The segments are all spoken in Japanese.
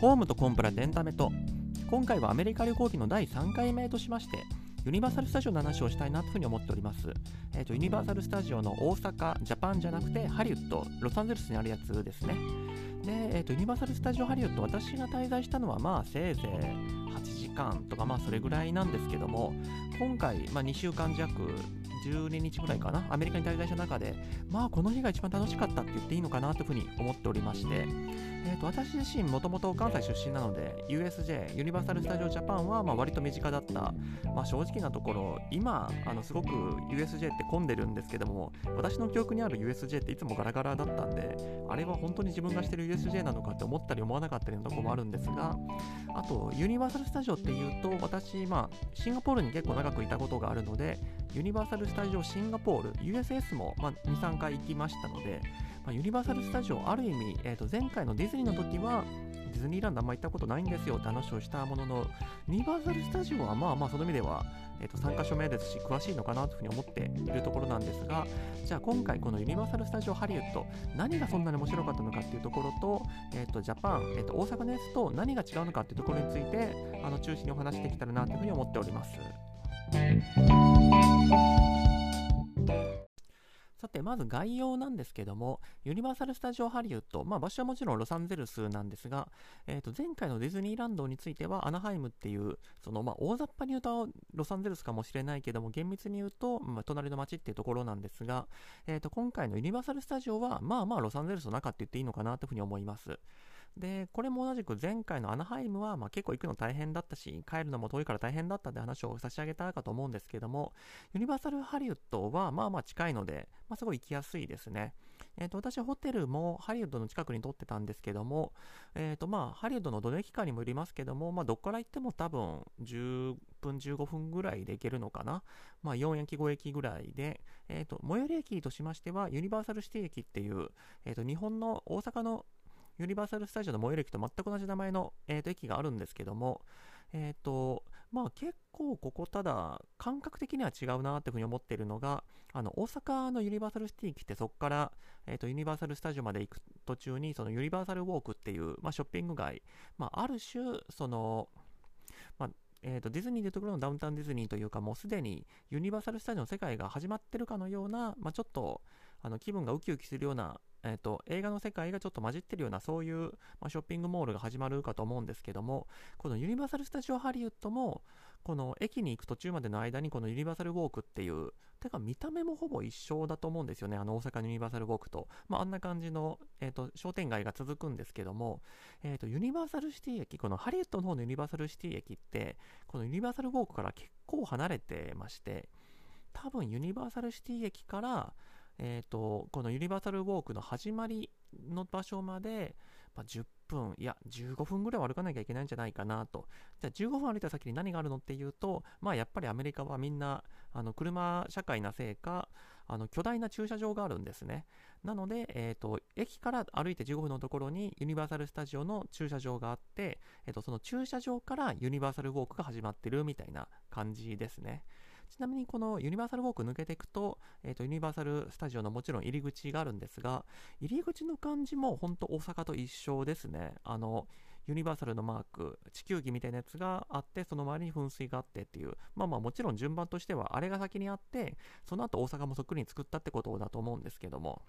ホームとコンプラでエンタメと今回はアメリカ旅行記の第3回目としましてユニバーサル・スタジオの話をしたいなというふうに思っております。え、ー、と、ユニバーサル・スタジオの大阪、ジャパンじゃなくて、ハリウッド、ロサンゼルスにあるやつですね。で、えっ、ー、と、ユニバーサル・スタジオ・ハリウッド、私が滞在したのは、まあ、せいぜい8時間とか、まあ、それぐらいなんですけども、今回、まあ、2週間弱、12日ぐらいかな、アメリカに滞在した中で、まあ、この日が一番楽しかったって言っていいのかなというふうに思っておりまして、えーと、私自身もともと関西出身なので USJ ユニバーサル・スタジオ・ジャパンはまあ割と身近だった、まあ、正直なところ今あのすごく USJ って混んでるんですけども私の記憶にある USJ っていつもガラガラだったんであれは本当に自分がしてる USJ なのかって思ったり思わなかったりのとこもあるんですがあとユニバーサル・スタジオってで言うと私、まあ、シンガポールに結構長くいたことがあるのでユニバーサル・スタジオ・シンガポール USS も、まあ、23回行きましたのでまあ、ユニバーサル・スタジオ、ある意味、えー、と前回のディズニーの時は、ディズニーランドあんま行ったことないんですよって話をしたものの、ユニバーサル・スタジオはまあまあその意味では、えー、と3カ所目ですし、詳しいのかなというふうに思っているところなんですが、じゃあ今回このユニバーサル・スタジオ・ハリウッド、何がそんなに面白かったのかっていうところと、えー、とジャパン、えー、と大阪のやつと何が違うのかっていうところについて、あの中心にお話しできたらなというふうに思っております。さて、まず概要なんですけども、ユニバーサル・スタジオ・ハリウッド、まあ、場所はもちろんロサンゼルスなんですが、えー、と前回のディズニーランドについては、アナハイムっていう、そのまあ大雑把に言うとロサンゼルスかもしれないけども、厳密に言うと、まあ、隣の町っていうところなんですが、えー、と今回のユニバーサル・スタジオは、まあまあロサンゼルスの中って言っていいのかなというふうに思います。で、これも同じく前回のアナハイムは、まあ、結構行くの大変だったし、帰るのも遠いから大変だったって話を差し上げたかと思うんですけども、ユニバーサルハリウッドはまあまあ近いので、まあ、すごい行きやすいですね。えっ、ー、と、私はホテルもハリウッドの近くに取ってたんですけども、えっ、ー、と、まあ、ハリウッドのどの駅かにもよりますけども、まあ、どっから行っても多分10分、15分ぐらいで行けるのかな。まあ、4駅、5駅ぐらいで、えっ、ー、と、最寄り駅としましては、ユニバーサルシティ駅っていう、えっ、と、日本の大阪のユニバーサル・スタジオの最寄り駅と全く同じ名前の、えー、と駅があるんですけども、えっ、ー、と、まあ結構ここただ感覚的には違うなっていうふうに思っているのが、あの大阪のユニバーサルシティ駅ってそこから、えー、とユニバーサル・スタジオまで行く途中にそのユニバーサル・ウォークっていう、まあ、ショッピング街、まあ、ある種その、まあえーと、ディズニーでいうところのダウンタウンディズニーというかもうすでにユニバーサル・スタジオの世界が始まってるかのような、まあ、ちょっとあの気分がウキウキするようなえーと、映画の世界がちょっと混じってるようなそういう、まあ、ショッピングモールが始まるかと思うんですけどもこのユニバーサル・スタジオ・ハリウッドもこの駅に行く途中までの間にこのユニバーサル・ウォークっていうてか見た目もほぼ一緒だと思うんですよねあの大阪のユニバーサル・ウォークと、まあ、あんな感じの、えーと、商店街が続くんですけども、えーとユニバーサル・シティ駅このハリウッドの方のユニバーサル・シティ駅ってこのユニバーサル・ウォークから結構離れてまして多分ユニバーサル・シティ駅からえーと、このユニバーサルウォークの始まりの場所まで、まあ、10分、いや、15分ぐらいは歩かなきゃいけないんじゃないかなと。じゃあ15分歩いた先に何があるのっていうと、まあやっぱりアメリカはみんな、あの車社会なせいか、あの巨大な駐車場があるんですね。なので、えーと、駅から歩いて15分のところにユニバーサル・スタジオの駐車場があって、えーとその駐車場からユニバーサル・ウォークが始まってるみたいな感じですね。ちなみにこのユニバーサルウォーク抜けていくと、えっ、ー、と、ユニバーサルスタジオのもちろん入り口があるんですが、入り口の感じも本当大阪と一緒ですね。あの、ユニバーサルのマーク、地球儀みたいなやつがあって、その周りに噴水があってっていう、まあまあもちろん順番としてはあれが先にあって、その後大阪もそっくりに作ったってことだと思うんですけども、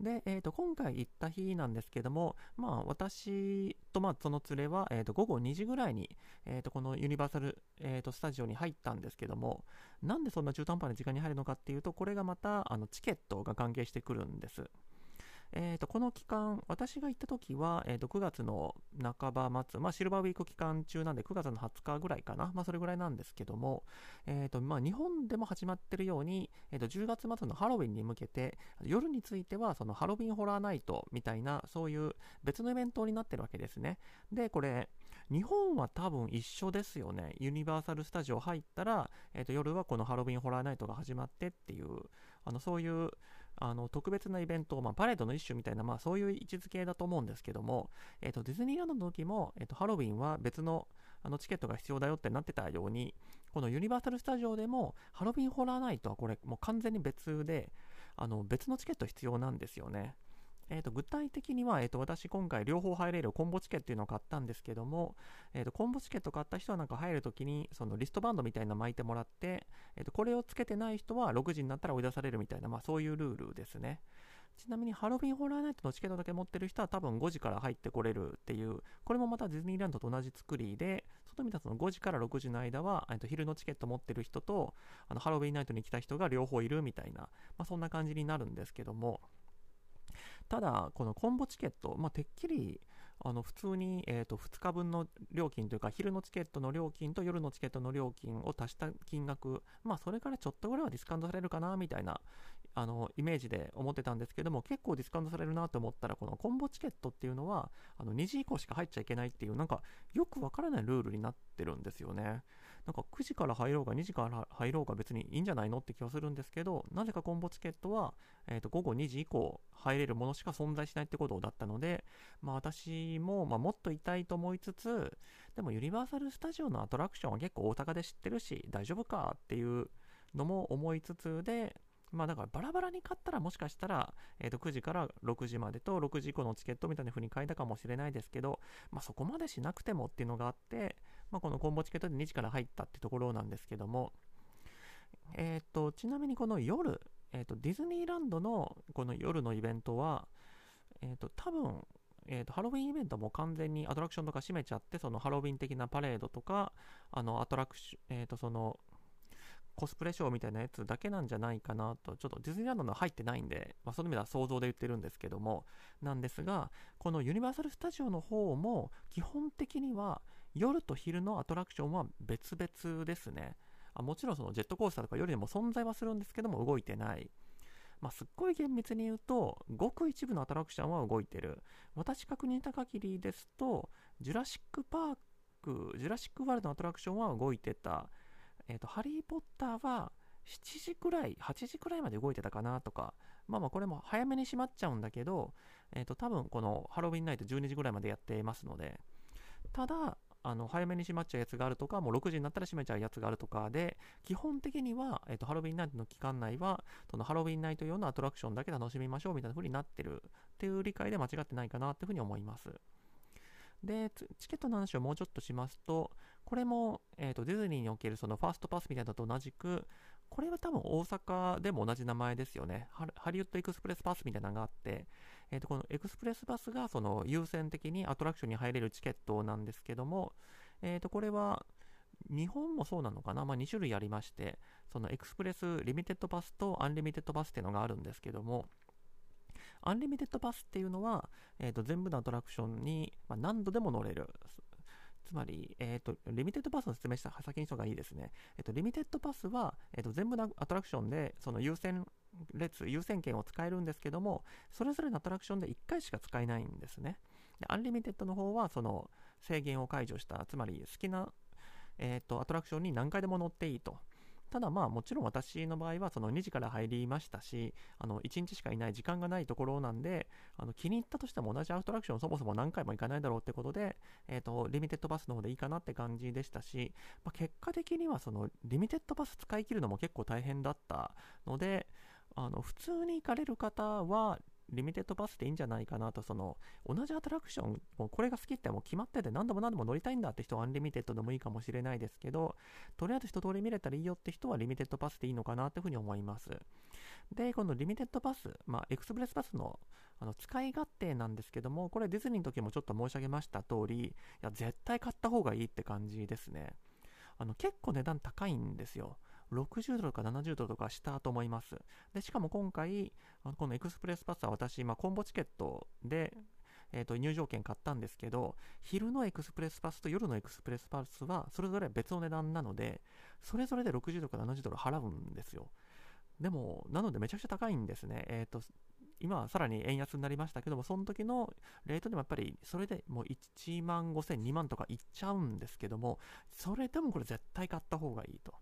で、えー、と今回行った日なんですけども、まあ、私とまあその連れは、えー、と午後2時ぐらいに、えー、とこのユニバーサル、えー、とスタジオに入ったんですけども、なんでそんな中途半端な時間に入るのかっていうと、これがまたあのチケットが関係してくるんです。えーと、この期間、私が行った時は、えーと、9月の半ば末、まあ、シルバーウィーク期間中なんで9月の20日ぐらいかな、まあ、それぐらいなんですけども、えーとまあ、日本でも始まってるように、えー、と10月末のハロウィンに向けて、夜についてはそのハロウィンホラーナイトみたいな、そういう別のイベントになってるわけですね。で、これ、日本は多分一緒ですよね。ユニバーサル・スタジオ入ったら、えー、と夜はこのハロウィンホラーナイトが始まってっていう、あのそういうあの特別なイベント、まあ、パレードの一種みたいな、まあ、そういう位置づけだと思うんですけども、えーと、ディズニーランドの時も、えーと、ハロウィンは別のあのチケットが必要だよってなってたように、このユニバーサル・スタジオでも、ハロウィン・ホラー・ナイトはこれ、もう完全に別で、あの別のチケット必要なんですよね。えー、と具体的には、えー、と私今回両方入れるコンボチケっていうのを買ったんですけども、えー、とコンボチケット買った人はなんか入るときにそのリストバンドみたいな巻いてもらって、えー、とこれをつけてない人は6時になったら追い出されるみたいな、まあ、そういうルールですね。ちなみにハロウィンホラーナイトのチケットだけ持ってる人は多分5時から入ってこれるっていう、これもまたディズニーランドと同じ作りで、外見たその5時から6時の間は、えっと、昼のチケット持ってる人と、あのハロウィンナイトに来た人が両方いるみたいな、まあ、そんな感じになるんですけども、ただ、このコンボチケット、まあ、てっきり、あの普通に、えーと、2日分の料金というか、昼のチケットの料金と夜のチケットの料金を足した金額、まあ、それからちょっとぐらいはディスカウントされるかなみたいなあのイメージで思ってたんですけども、結構ディスカウントされるなと思ったら、このコンボチケットっていうのは、あの2時以降しか入っちゃいけないっていう、なんかよくわからないルールになってるんですよね。なんか9時から入ろうが2時から入ろうが別にいいんじゃないのって気がするんですけど、なぜかコンボチケットは、えー、と午後2時以降入れるものしか存在しないってことだったので、まあ、私も、まあ、もっといたいと思いつつ、でもユニバーサル・スタジオのアトラクションは結構大高で知ってるし、大丈夫かっていうのも思いつつで、まあだからバラバラに買ったらもしかしたら、えー、と9時から6時までと6時以降のチケットみたいな風に買えたかもしれないですけど、まあそこまでしなくてもっていうのがあって、まあこのコンボチケットで2時から入ったってところなんですけども、えっ、ー、と、ちなみにこの夜、えっ、と、ディズニーランドのこの夜のイベントは、えっ、と、多分、えーと、ハロウィンイベントも完全にアトラクションとか閉めちゃって、そのハロウィン的なパレードとか、あのアトラクション、えーと、そのコスプレショーみたいなやつだけなんじゃないかなと、ちょっとディズニーランドの入ってないんで、まあ、その意味では想像で言ってるんですけども、なんですが、このユニバーサル・スタジオの方も、基本的には夜と昼のアトラクションは別々ですね。あもちろんそのジェットコースターとか夜でも存在はするんですけども、動いてない。まあ、すっごい厳密に言うと、ごく一部のアトラクションは動いてる。私確認した限りですと、ジュラシック・パーク、ジュラシック・ワールドのアトラクションは動いてた。えっ、ー、と、ハリー・ポッターは7時くらい、8時くらいまで動いてたかなとか、まあまあこれも早めに閉まっちゃうんだけど、えっ、ー、と、多分このハロウィンナイト12時ぐらいまでやってますので、ただ、あの早めに閉まっちゃうやつがあるとか、もう6時になったら閉めちゃうやつがあるとかで、基本的には、えっ、と、ハロウィンナイトの期間内は、そのハロウィンナイト用のアトラクションだけ楽しみましょうみたいな風になってるっていう理解で間違ってないかなっていうふうに思います。で、チケットの話をもうちょっとしますと、これも、えーと、ディズニーにおけるそのファーストパスみたいなのと同じく、これは多分大阪でも同じ名前ですよね。ハリウッドエクスプレスパスみたいなのがあって、えーと、このエクスプレスパスがその優先的にアトラクションに入れるチケットなんですけども、えーと、これは日本もそうなのかな、まあ、2種類ありまして、そのエクスプレスリミテッドパスとアンリミテッドパスっていうのがあるんですけども、アンリミテッドパスっていうのは、えー、と全部のアトラクションに、ま何度でも乗れる。つまり、えっ、ー、と、リミテッドパスの説明した先にしたがいいですね。えっ、ー、と、リミテッドパスは、えっ、ー、と、全部のアトラクションで、その優先列、優先権を使えるんですけども、それぞれのアトラクションで1回しか使えないんですね。で、アンリミテッドの方は、その制限を解除した、つまり好きな、えっ、と、アトラクションに何回でも乗っていいと。ただまあもちろん私の場合はその2時から入りましたし、あの1日しかいない時間がないところなんで、あの気に入ったとしても同じアトラクションそもそも何回も行かないだろうってことで、えっ、ー、と、リミテッドパスの方でいいかなって感じでしたし、まあ、結果的にはそのリミテッドパス使い切るのも結構大変だったので、あの普通に行かれる方はリミテッドパスでいいんじゃないかなと、その、同じアトラクション、もこれが好きってもう決まってて何度も何度も乗りたいんだって人はアンリミテッドでもいいかもしれないですけど、とりあえず一通り見れたらいいよって人はリミテッドパスでいいのかなっていうふうに思います。で、このリミテッドパス、まあ、エクスプレスパスのあの使い勝手なんですけども、これディズニーの時もちょっと申し上げました通り、いや、絶対買った方がいいって感じですね。あの、結構値段高いんですよ。60ドルか70ドルとかしたと思います。で、しかも今回、このエクスプレスパスは私、まあ、コンボチケットで、えー、と入場券買ったんですけど、昼のエクスプレスパスと夜のエクスプレスパスはそれぞれ別の値段なので、それぞれで60ドルか70ドル払うんですよ。でも、なのでめちゃくちゃ高いんですね。えっ、ー、と、今はさらに円安になりましたけども、その時のレートでもやっぱりそれでもう1万5000、2万とかいっちゃうんですけども、それでもこれ絶対買った方がいいと。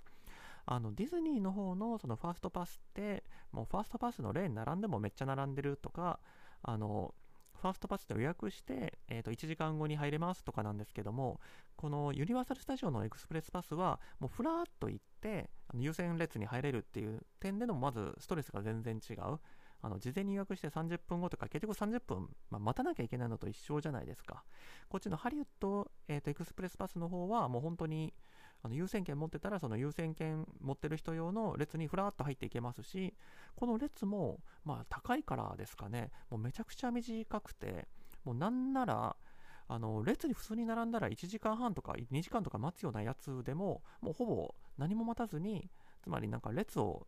あのディズニーの方のそのファーストパスってもうファーストパスのレーン並んでもめっちゃ並んでるとかあのファーストパスで予約して、えー、と1時間後に入れますとかなんですけどもこのユニバーサル・スタジオのエクスプレスパスはもうふらっと行ってあの優先列に入れるっていう点でのまずストレスが全然違う。あの事前に予約して30分後とか結局30分、まあ、待たなきゃいけないのと一緒じゃないですか。こっちのハリウッド、えーと、エクスプレスパスの方はもう本当にあの優先権持ってたらその優先権持ってる人用の列にふらっと入っていけますしこの列もまあ高いからですかね。もうめちゃくちゃ短くてもうなんならあの列に普通に並んだら1時間半とか2時間とか待つようなやつでももうほぼ何も待たずにつまりなんか列を、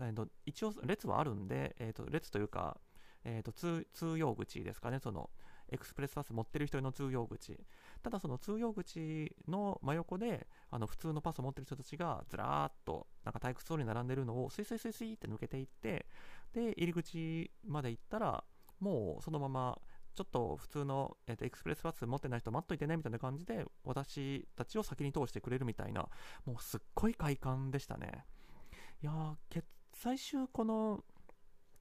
えー、と一応列はあるんで、えー、と列というか、えー、と通通用口ですかねそのエクスプレスパス持ってる人の通用口。ただその通用口の真横であの普通のパスを持ってる人たちがずらーっとなんか退屈そうに並んでるのをスイスイスイスイって抜けていってで入り口まで行ったらもうそのままちょっと普通の、えー、とエクスプレスパス持ってない人待っといてねみたいな感じで私たちを先に通してくれるみたいなもうすっごい快感でしたね。いやー最終この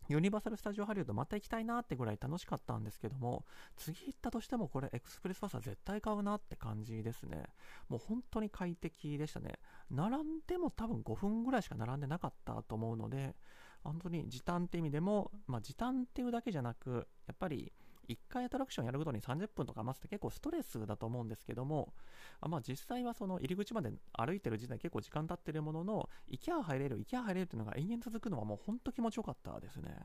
ユニバーサル・スタジオ・ハリウッドまた行きたいなってぐらい楽しかったんですけども次行ったとしてもこれエクスプレスパスは絶対買うなって感じですね。もう本当に快適でしたね。並んでも多分5分ぐらいしか並んでなかったと思うので本当に時短って意味でも、まあ、時短っていうだけじゃなくやっぱり1回アトラクションやるごとに30分とか待つって結構ストレスだと思うんですけども、あまあ、実際はその入り口まで歩いてる時点結構時間経ってるものの、行きゃ入れる、行きゃ入れるっていうのが延々続くのはもう本当気持ちよかったですね。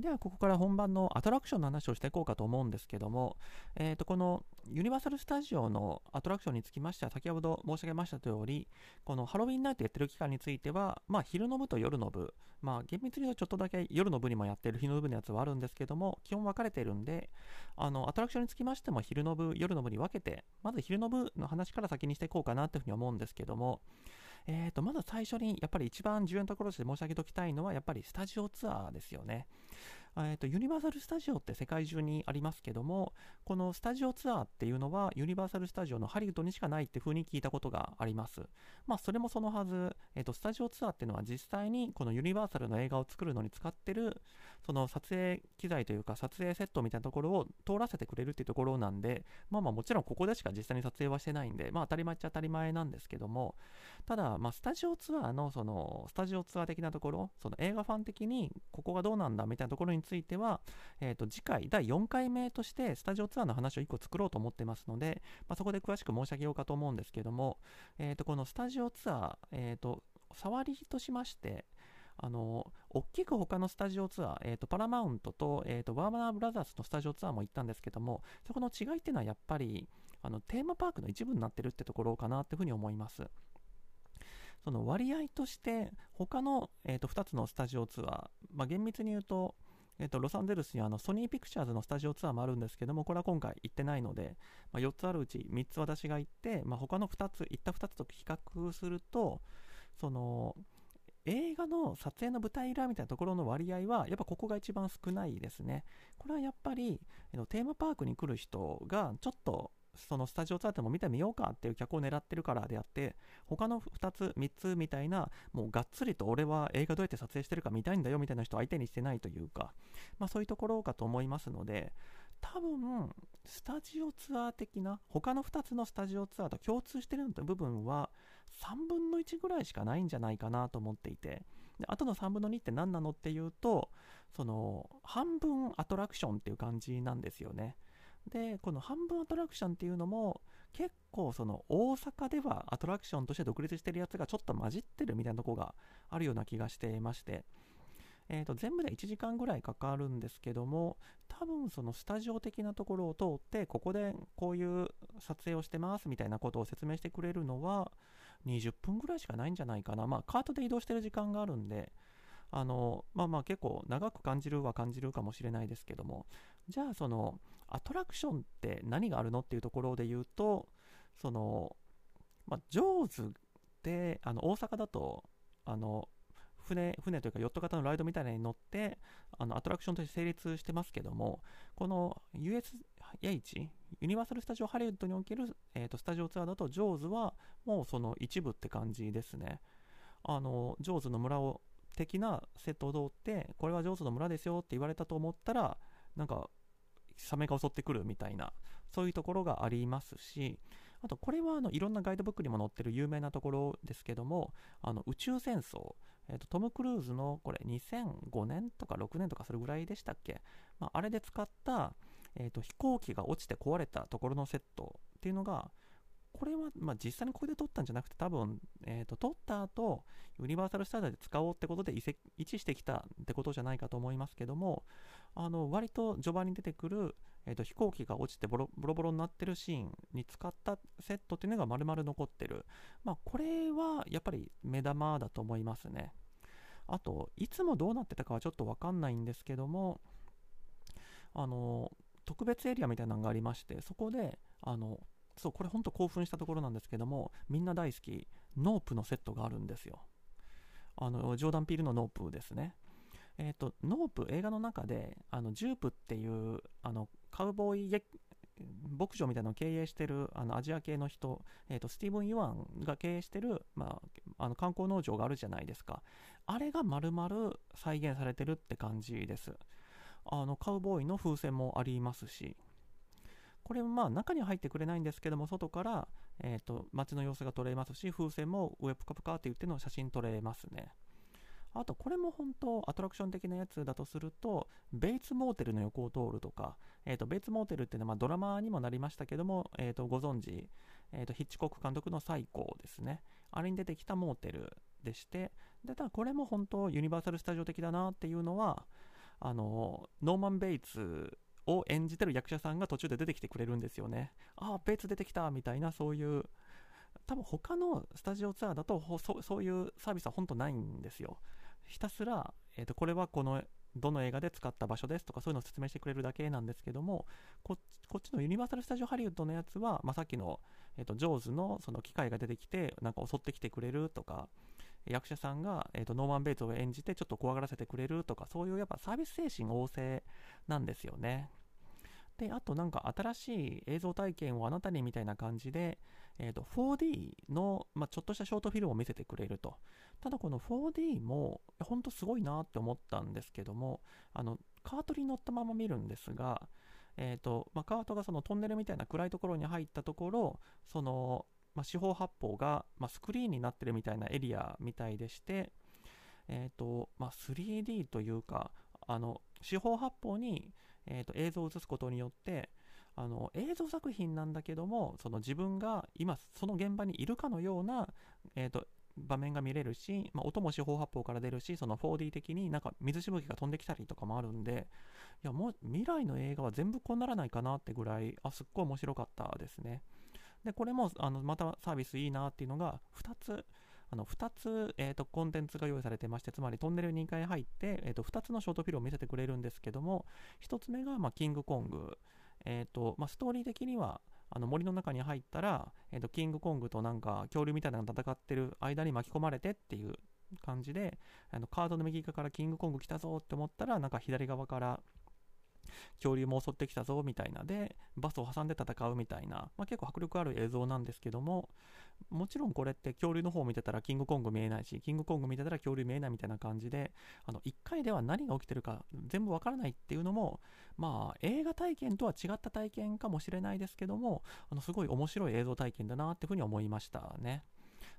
ではここから本番のアトラクションの話をしていこうかと思うんですけども、えー、とこのユニバーサル・スタジオのアトラクションにつきましては先ほど申し上げました通りこのハロウィンナイトやってる期間については、まあ、昼の部と夜の部、まあ、厳密に言うとちょっとだけ夜の部にもやってる昼の部のやつはあるんですけども基本分かれてるんであのアトラクションにつきましても昼の部夜の部に分けてまず昼の部の話から先にしていこうかなというふうに思うんですけどもえー、とまず最初にやっぱり一番重要なところとして申し上げておきたいのはやっぱりスタジオツアーですよね。えーと、ユニバーサル・スタジオって世界中にありますけども、このスタジオツアーっていうのは、ユニバーサル・スタジオのハリウッドにしかないっていう風に聞いたことがあります。まあ、それもそのはず、えーと、スタジオツアーっていうのは実際にこのユニバーサルの映画を作るのに使ってる、その撮影機材というか、撮影セットみたいなところを通らせてくれるっていうところなんで、まあまあもちろんここでしか実際に撮影はしてないんで、まあ当たり前っちゃ当たり前なんですけども、ただ、まあスタジオツアーのその、スタジオツアー的なところ、その映画ファン的にここがどうなんだみたいなところについては、えー、と次回第4回目としてスタジオツアーの話を1個作ろうと思ってますので、まあ、そこで詳しく申し上げようかと思うんですけども、えー、とこのスタジオツアー、えー、と触りとしましてあの大きく他のスタジオツアー、えー、とパラマウントと,、えー、とワーマーブラザーズのスタジオツアーも行ったんですけどもそこの違いっていうのはやっぱりあのテーマパークの一部になってるってところかなっていうふうに思います。その割合として他の、えー、と2つのスタジオツアー、まあ、厳密に言うとえっと、ロサンゼルスにあのソニーピクチャーズのスタジオツアーもあるんですけども、これは今回行ってないので、まあ、4つあるうち3つ私が行って、まあ、他の2つ、行った2つと比較すると、その、映画の撮影の舞台裏みたいなところの割合は、やっぱここが一番少ないですね。これはやっぱり、テーマパークに来る人がちょっとそのスタジオツアーでも見てみようかっていう客を狙ってるからであって、他の2つ、3つみたいな、もうがっつりと俺は映画どうやって撮影してるか見たいんだよみたいな人を相手にしてないというか、まあそういうところかと思いますので、多分、スタジオツアー的な、他の2つのスタジオツアーと共通してる部分は、3分の1ぐらいしかないんじゃないかなと思っていて、であとの3分の2って何なのっていうと、その、半分アトラクションっていう感じなんですよね。で、この半分アトラクションっていうのも、結構その大阪ではアトラクションとして独立してるやつがちょっと混じってるみたいなとこがあるような気がしていまして、えー、と全部で1時間ぐらいかかるんですけども、多分そのスタジオ的なところを通って、ここでこういう撮影をしてますみたいなことを説明してくれるのは、20分ぐらいしかないんじゃないかな。まあ、カートで移動してる時間があるんで、あの、まあまあ結構長く感じるは感じるかもしれないですけども、じゃあそのアトラクションって何があるのっていうところで言うと、その、まあ、ジョーズってあの大阪だと、あの、船船というかヨット型のライドみたいなのに乗ってあのアトラクションとして成立してますけどもこの USH ユニバーサル・スタジオ・ハリウッドにおける、えーと、スタジオツアーだとジョーズはもうその一部って感じですね。あのジョーズの村を的なセットを通ってこれはジョーズの村ですよって言われたと思ったらなんかサメが襲ってくるみたいなそういうところがありますしあとこれはあのいろんなガイドブックにも載ってる有名なところですけどもあの宇宙戦争、えーと、トム・クルーズのこれ2005年とか6年とかそれぐらいでしたっけ、まあ、あれで使った、えーと飛行機が落ちて壊れたところのセットっていうのがこれは、まあ、実際にこれで撮ったんじゃなくて、多分、え、ー、と、撮った後、ユニバーサルスタジオで使おうってことで位置してきたってことじゃないかと思いますけども、あの、割と序盤に出てくる、え、ー、と、飛行機が落ちてボロボロボロになってるシーンに使ったセットっていうのが丸々残ってる。まあ、これはやっぱり目玉だと思いますね。あと、いつもどうなってたかはちょっとわかんないんですけども、あの、特別エリアみたいなのがありまして、そこで、あの、そう、これ本当興奮したところなんですけども、みんな大好き、ノープのセットがあるんですよ。あの、ジョーダン・ピールのノープですね。えっ、ー、と、ノープ、映画の中で、あの、ジュープっていう、あの、カウボーイ牧場みたいなのを経営してるあのアジア系の人、えーと、スティーブン・ユアンが経営してる、まあ、あの観光農場があるじゃないですか。あれが丸々再現されてるって感じです。あのカウボーイの風船もありますし、これまあ中には入ってくれないんですけども、外から、えーと、街の様子が撮れますし、風船も上プカプカって言っての写真撮れますね。あと、これも本当、アトラクション的なやつだとすると、ベイツモーテルの横を通るとか、えーと、ベイツモーテルっていうのは、まあ、ドラマにもなりましたけども、えーと、ご存知、えーと、ヒッチコック監督の最高ですね。あれに出てきたモーテルでして、でただこれも本当、ユニバーサル・スタジオ的だなっていうのは、あのノーマン・ベイツを演じてる役者さんが途中で出てきてくれるんですよね。ああ、ベーツ出てきたみたいな、そういう、多分他のスタジオツアーだとそそういうサービスは本当ないんですよ。ひたすら、えー、とこれはこのどの映画で使った場所ですとかそういうのを説明してくれるだけなんですけどもこっちのユニバーサル・スタジオ・ハリウッドのやつは、まあ、さっきの、えー、とジョーズのその機械が出てきてなんか襲ってきてくれるとか役者さんが、えー、とノーマン・ベイツを演じてちょっと怖がらせてくれるとかそういうやっぱサービス精神旺盛なんですよね。で、あとなんか新しい映像体験をあなたにみたいな感じで、えっー、と 4D の、まあ、ちょっとしたショートフィルムを見せてくれると。ただこの 4D も本当すごいなって思ったんですけども、あのカートに乗ったまま見るんですが、えーとまあ、カートがそのトンネルみたいな暗いところに入ったところ、その、まあ、四方八方が、まあ、スクリーンになってるみたいなエリアみたいでして、えーとまあ、3D というか、あの四方八方にえーと、映像を映すことによってあの映像作品なんだけどもその自分が今その現場にいるかのような、えーと、場面が見れるし、まあ、音も四方八方から出るしその 4D 的になんか水しぶきが飛んできたりとかもあるんでいやもう未来の映画は全部こうならないかなってぐらいあすっごい面白かったですね。でこれもあのまたサービスいいなっていうのが2つあの2つ、えーと、コンテンツが用意されてまして、つまりトンネル2回入って、えーと、2つのショートフィルを見せてくれるんですけども、1つ目が、まあ、キングコング、えーとまあ、ストーリー的にはあの森の中に入ったら、えーと、キングコングとなんか恐竜みたいなのが戦ってる間に巻き込まれてっていう感じで、あのカードの右側からキングコング来たぞって思ったら、なんか左側から恐竜も襲ってきたぞみたいなで、バスを挟んで戦うみたいな、まあ、結構迫力ある映像なんですけども、もちろんこれって恐竜の方を見てたらキングコング見えないし、キングコング見てたら恐竜見えないみたいな感じで、あの1回では何が起きてるか全部わからないっていうのも、まあ映画体験とは違った体験かもしれないですけども、あのすごい面白い映像体験だなっていうふうに思いましたね。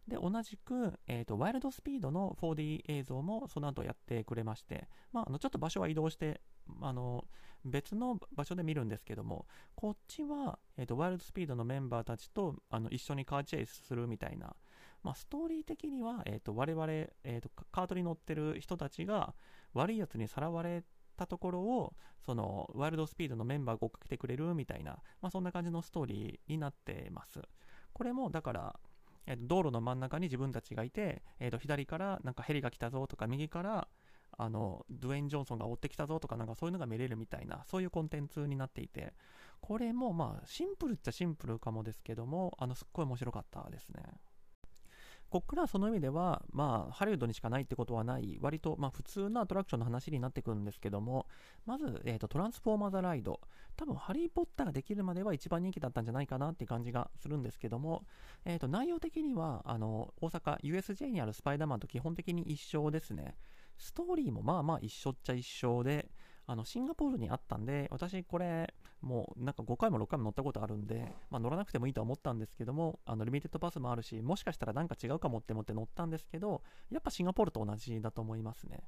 で、同じく、えっ、ー、と、ワイルドスピードの 4D 映像もその後やってくれまして、まあ、あのちょっと場所は移動して、あの、別の場所で見るんですけども、こっちは、えーと、ワイルドスピードのメンバーたちとあの一緒にカーチェイスするみたいな、まあ、ストーリー的には、えーと、我々、えーと、カートに乗ってる人たちが悪いやつにさらわれたところをそのワイルドスピードのメンバーが追っかけてくれるみたいな、まあ、そんな感じのストーリーになってます。これもだから、えー、と道路の真ん中に自分たちがいて、えー、と左からなんかヘリが来たぞとか右からあのドゥエン・ジョンソンが追ってきたぞとかなんかそういうのが見れるみたいなそういうコンテンツになっていてこれもまあシンプルっちゃシンプルかもですけどもあのすっごい面白かったですねこっからその意味では、まあ、ハリウッドにしかないってことはない、割と、まあ、普通のアトラクションの話になってくるんですけども、まず、えーと、トランスフォーマーザライド。多分、ハリー・ポッターができるまでは一番人気だったんじゃないかなって感じがするんですけども、えーと、内容的には、あの、大阪 USJ にあるスパイダーマンと基本的に一緒ですね。ストーリーもまあまあ一緒っちゃ一緒で、あのシンガポールにあったんで、私これ、もうなんか5回も6回も乗ったことあるんで、まあ、乗らなくてもいいと思ったんですけども、あのリミテッドパスもあるし、もしかしたらなんか違うかもって思って乗ったんですけど、やっぱシンガポールと同じだと思いますね。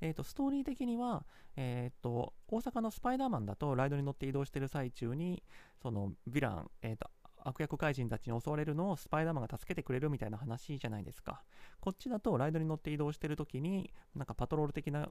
えーと、ストーリー的には、えーと、大阪のスパイダーマンだとライドに乗って移動している最中にそのヴィラン、えーと、悪役怪人たちに襲われるのをスパイダーマンが助けてくれるみたいな話じゃないですか。こっちだとライドに乗って移動してる時になんかパトロール的な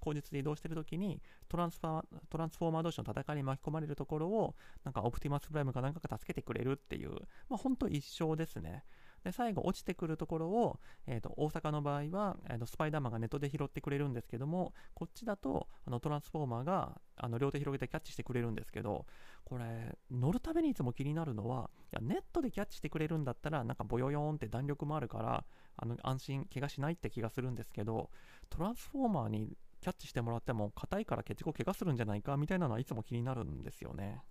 口実で移動してる時にトランスファトランスフォーマー同士の戦いに巻き込まれるところをなんかオプティマスプライムかなんかが助けてくれるっていうまあ本当一生ですね。で最後落ちてくるところを、えーと、大阪の場合は、えーと、スパイダーマンがネットで拾ってくれるんですけどもこっちだとあのトランスフォーマーがあの両手広げてキャッチしてくれるんですけどこれ乗るためにいつも気になるのはいやネットでキャッチしてくれるんだったらなんかボヨヨーンって弾力もあるからあの安心怪我しないって気がするんですけどトランスフォーマーにキャッチしてもらっても硬いから結構怪我するんじゃないかみたいなのはいつも気になるんですよね。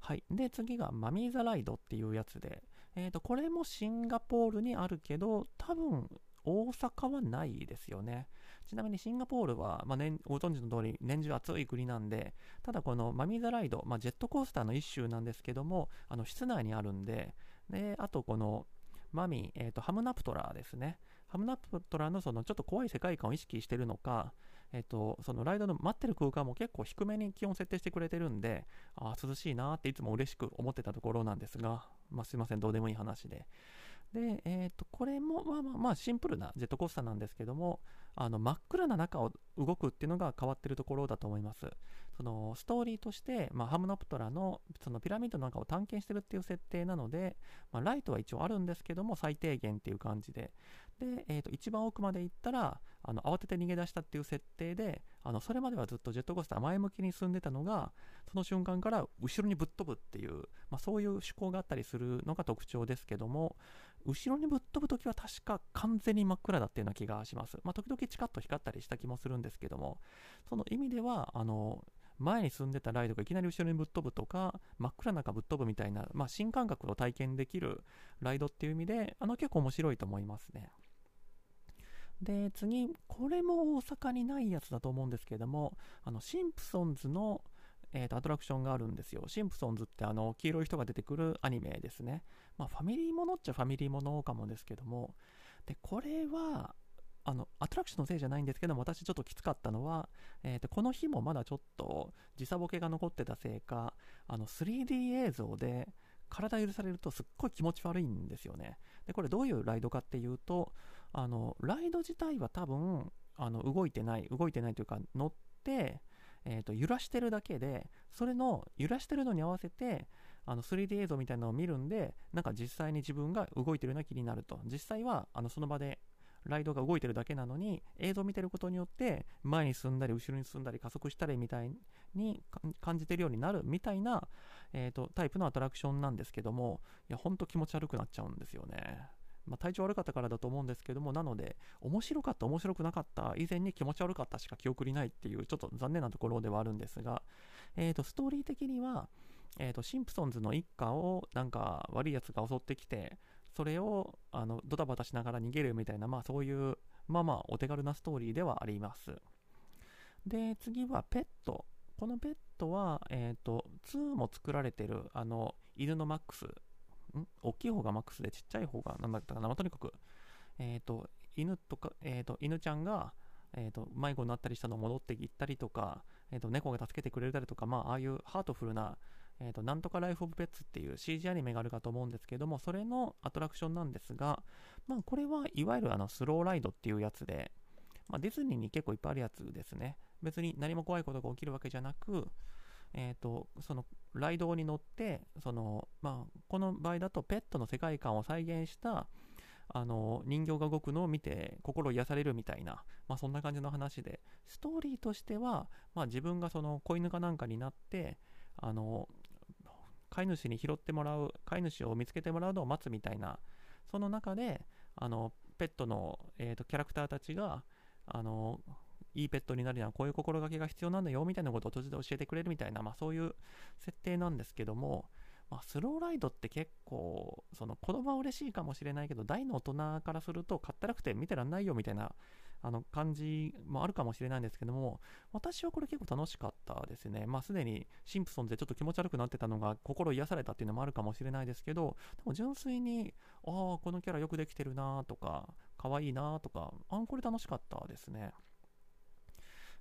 はい。で次がマミーザライドっていうやつでえーと、これもシンガポールにあるけど、多分大阪はないですよね。ちなみにシンガポールは、まあ年、ご存知の通り年中暑い国なんで、ただこのマミザライド、まあ、ジェットコースターの一種なんですけども、あの室内にあるんで、であとこのマミー、えーと、ハムナプトラーですね。ハムナプトラーのそのちょっと怖い世界観を意識してるのか、えっと、そのライドの待ってる空間も結構低めに気温設定してくれてるんで、あ涼しいなっていつも嬉しく思ってたところなんですが、まあ、すいません、どうでもいい話で。で、えっ、と、これも、まあまあまあ、シンプルなジェットコースターなんですけども、あの真っ暗な中を動くっていうのが変わってるところだと思います。そのストーリーとして、まあ、ハムナプトラのそのピラミッドの中を探検してるっていう設定なので、まあ、ライトは一応あるんですけども最低限っていう感じでで、えー、と一番奥まで行ったらあの慌てて逃げ出したっていう設定であのそれまではずっとジェットコースター前向きに進んでたのがその瞬間から後ろにぶっ飛ぶっていう、まあ、そういう趣向があったりするのが特徴ですけども後ろにぶっ飛ぶときは確か完全に真っ暗だっていうような気がします。まあ、時々チカッと光ったりした気もするんですですけども、その意味では、あの、前に進んでたライドがいきなり後ろにぶっ飛ぶとか、真っ暗な中ぶっ飛ぶみたいな、まあ、新感覚を体験できるライドっていう意味で、あの結構面白いと思いますね。で、次、これも大阪にないやつだと思うんですけども、あの、シンプソンズの、えーと、アトラクションがあるんですよ。シンプソンズってあの黄色い人が出てくるアニメですね。まあ、ファミリーものっちゃファミリーものかもですけども、で、これは、あの、アトラクションのせいじゃないんですけども、私ちょっときつかったのは、えーと、この日もまだちょっと時差ボケが残ってたせいか、あの、3D 映像で体許されるとすっごい気持ち悪いんですよね。で、これどういうライドかっていうと、あの、ライド自体は多分、あの、動いてない、動いてないというか、乗って、えーと、揺らしてるだけでそれの揺らしてるのに合わせてあの 3D 映像みたいなのを見るんでなんか実際に自分が動いてるような気になると実際はあのその場でライドが動いてるだけなのに映像を見てることによって前に進んだり後ろに進んだり加速したりみたいに感じてるようになるみたいな、えーとタイプのアトラクションなんですけどもいやほんと気持ち悪くなっちゃうんですよね。まあ、体調悪かったからだと思うんですけども、なので、面白かった、面白くなかった以前に気持ち悪かったしか記憶にないっていう、ちょっと残念なところではあるんですが、えー、とストーリー的には、えー、とシンプソンズの一家をなんか悪いやつが襲ってきて、それをあのドタバタしながら逃げるみたいな、まあそういう、まあまあお手軽なストーリーではあります。で、次はペット。このペットは、えっ、ー、と、2も作られてる、あの、犬のマックスん？大きい方がマックスでちっちゃい方が何だったかな、まあ、とにかく、えっ、ー、と、犬とか、えっ、ー、と、犬ちゃんが、えっ、ー、と、迷子になったりしたのを戻っていったりとか、えっ、と、猫が助けてくれたりとか、まあ、ああいうハートフルな、えっ、と、なんとかライフ・オブ・ペッツっていう CG アニメがあるかと思うんですけども、それのアトラクションなんですが、まあ、これはいわゆるあのスローライドっていうやつで、まあ、ディズニーに結構いっぱいあるやつですね。別に何も怖いことが起きるわけじゃなく、えーと、そのライドに乗ってその、まあ、この場合だとペットの世界観を再現したあの人形が動くのを見て心癒されるみたいな、まあ、そんな感じの話でストーリーとしては、まあ、自分がその子犬かなんかになってあの飼い主に拾ってもらう飼い主を見つけてもらうのを待つみたいなその中であのペットの、えーとキャラクターたちがあのいいペットになるにはこういう心がけが必要なんだよみたいなことを途中で教えてくれるみたいな、まあ、そういう設定なんですけども、まあ、スローライドって結構、その子供は嬉しいかもしれないけど、大の大人からすると、かったらくて見てらんないよみたいなあの感じもあるかもしれないんですけども、私はこれ結構楽しかったですね。まあ、すでにシンプソンズでちょっと気持ち悪くなってたのが心癒されたっていうのもあるかもしれないですけど、でも純粋に、ああ、このキャラよくできてるなとか、可愛いなとか、あんこれ楽しかったですね。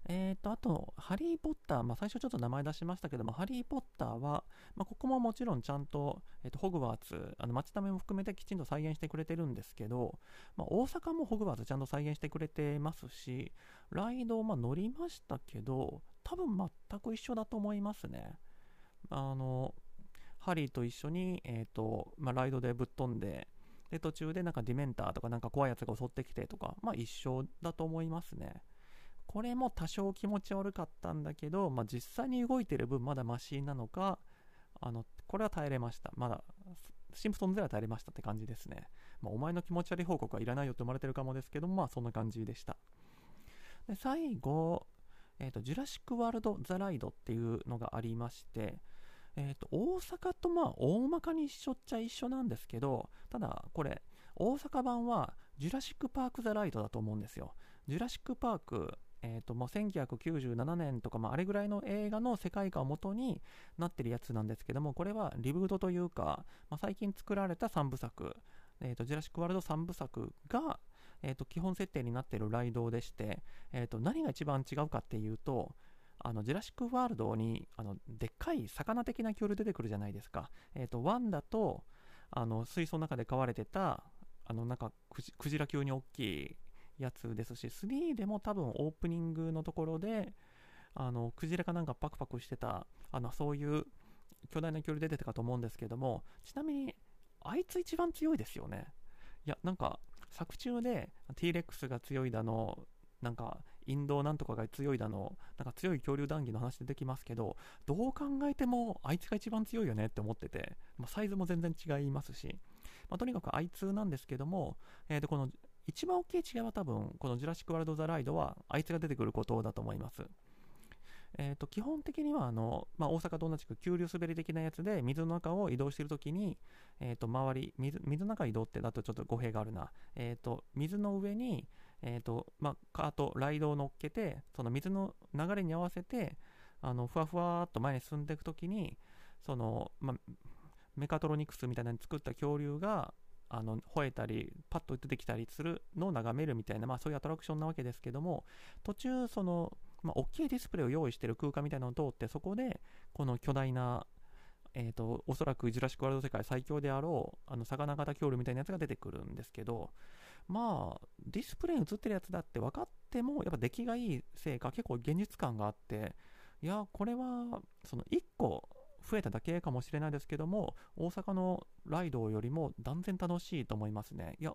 えーと、あと、ハリー・ポッター、まあ、最初ちょっと名前出しましたけども、ハリー・ポッターは、まあ、ここももちろんちゃんと、えーと、ホグワーツ、あの街並みも含めてきちんと再現してくれてるんですけど、まあ、大阪もホグワーツちゃんと再現してくれてますし、ライド、まあ、乗りましたけど、多分全く一緒だと思いますね。あの、ハリーと一緒に、えーとまあ、ライドでぶっ飛んで、で途中でなんかディメンターとかなんか怖いやつが襲ってきてとか、まあ一緒だと思いますね。これも多少気持ち悪かったんだけど、まあ、実際に動いてる分まだマシなのか、あの、これは耐えれました。まだ、シンプソンズでは耐えれましたって感じですね。まあ、お前の気持ち悪い報告はいらないよって生まれてるかもですけどまあそんな感じでした。で最後、え、ー、と、ジュラシック・ワールド・ザ・ライドっていうのがありまして、え、ー、と、大阪とまあ大まかに一緒っちゃ一緒なんですけど、ただこれ、大阪版はジュラシック・パーク・ザ・ライドだと思うんですよ。ジュラシック・パークえーともう1997年とか、まあ、あれぐらいの映画の世界観をもとになってるやつなんですけどもこれはリブートというか、まあ、最近作られた3部作、えーと、ジュラシック・ワールド3部作が、えーと、基本設定になっているライドでして、えーと、何が一番違うかっていうとあのジュラシック・ワールドにあのでっかい魚的な恐竜出てくるじゃないですか、えー、とワンダとあの水槽の中で飼われてたあのなんかクジラ級に大きいやつですし、3でも多分オープニングのところで、あの、クジラかなんかパクパクしてた、あの、そういう巨大な恐竜出てたかと思うんですけども、ちなみに、あいつ一番強いですよね。いや、なんか、作中で T-Rex が強いだの、なんか、インドなんとかが強いだの、なんか強い恐竜談義の話出てきますけど、どう考えてもあいつが一番強いよねって思ってて、まあ、サイズも全然違いますし、まあ、とにかくあいつなんですけども、えー、とこの一番大きい違いは多分、このジュラシック・ワールド・ザ・ライドは、あいつが出てくることだと思います。えーと、基本的にはあの、まあ、大阪と同じく急流滑り的なやつで水の中を移動しているときに、えーと、周り水水の中移動ってだとちょっと語弊があるな、えーと、水の上に、えーとまあ、カートライドを乗っけてその水の流れに合わせてあのふわふわっと前に進んでいくときにその、まあ、メカトロニクスみたいなのに作った恐竜があの吠えたりパッと出てきたりするのを眺めるみたいな、まあ、そういうアトラクションなわけですけども途中その、まあ、大きいディスプレイを用意してる空間みたいなのを通ってそこでこの巨大なえーと、おそらくジュラシック・ワールド世界最強であろうあの魚型恐竜みたいなやつが出てくるんですけどまあディスプレイに映ってるやつだって分かってもやっぱ出来がいいせいか結構現実感があっていやこれはその1個増えただけかもしれないですけども、大阪のライドよりも断然楽しいと思いますね。いや、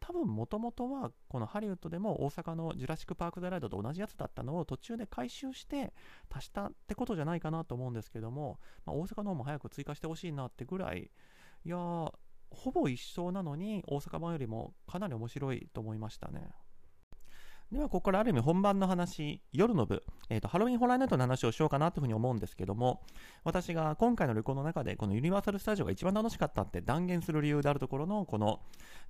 多分もともとはこのハリウッドでも大阪のジュラシック・パーク・ザ・ライドと同じやつだったのを途中で回収して足したってことじゃないかなと思うんですけども、まあ、大阪の方も早く追加してほしいなってぐらい、いやほぼ一緒なのに大阪版よりもかなり面白いと思いましたね。では、ここからある意味本番の話、夜の部、えーと、ハロウィンホラーナイトの話をしようかなというふうに思うんですけども、私が今回の旅行の中で、このユニバーサル・スタジオが一番楽しかったって断言する理由であるところの、この、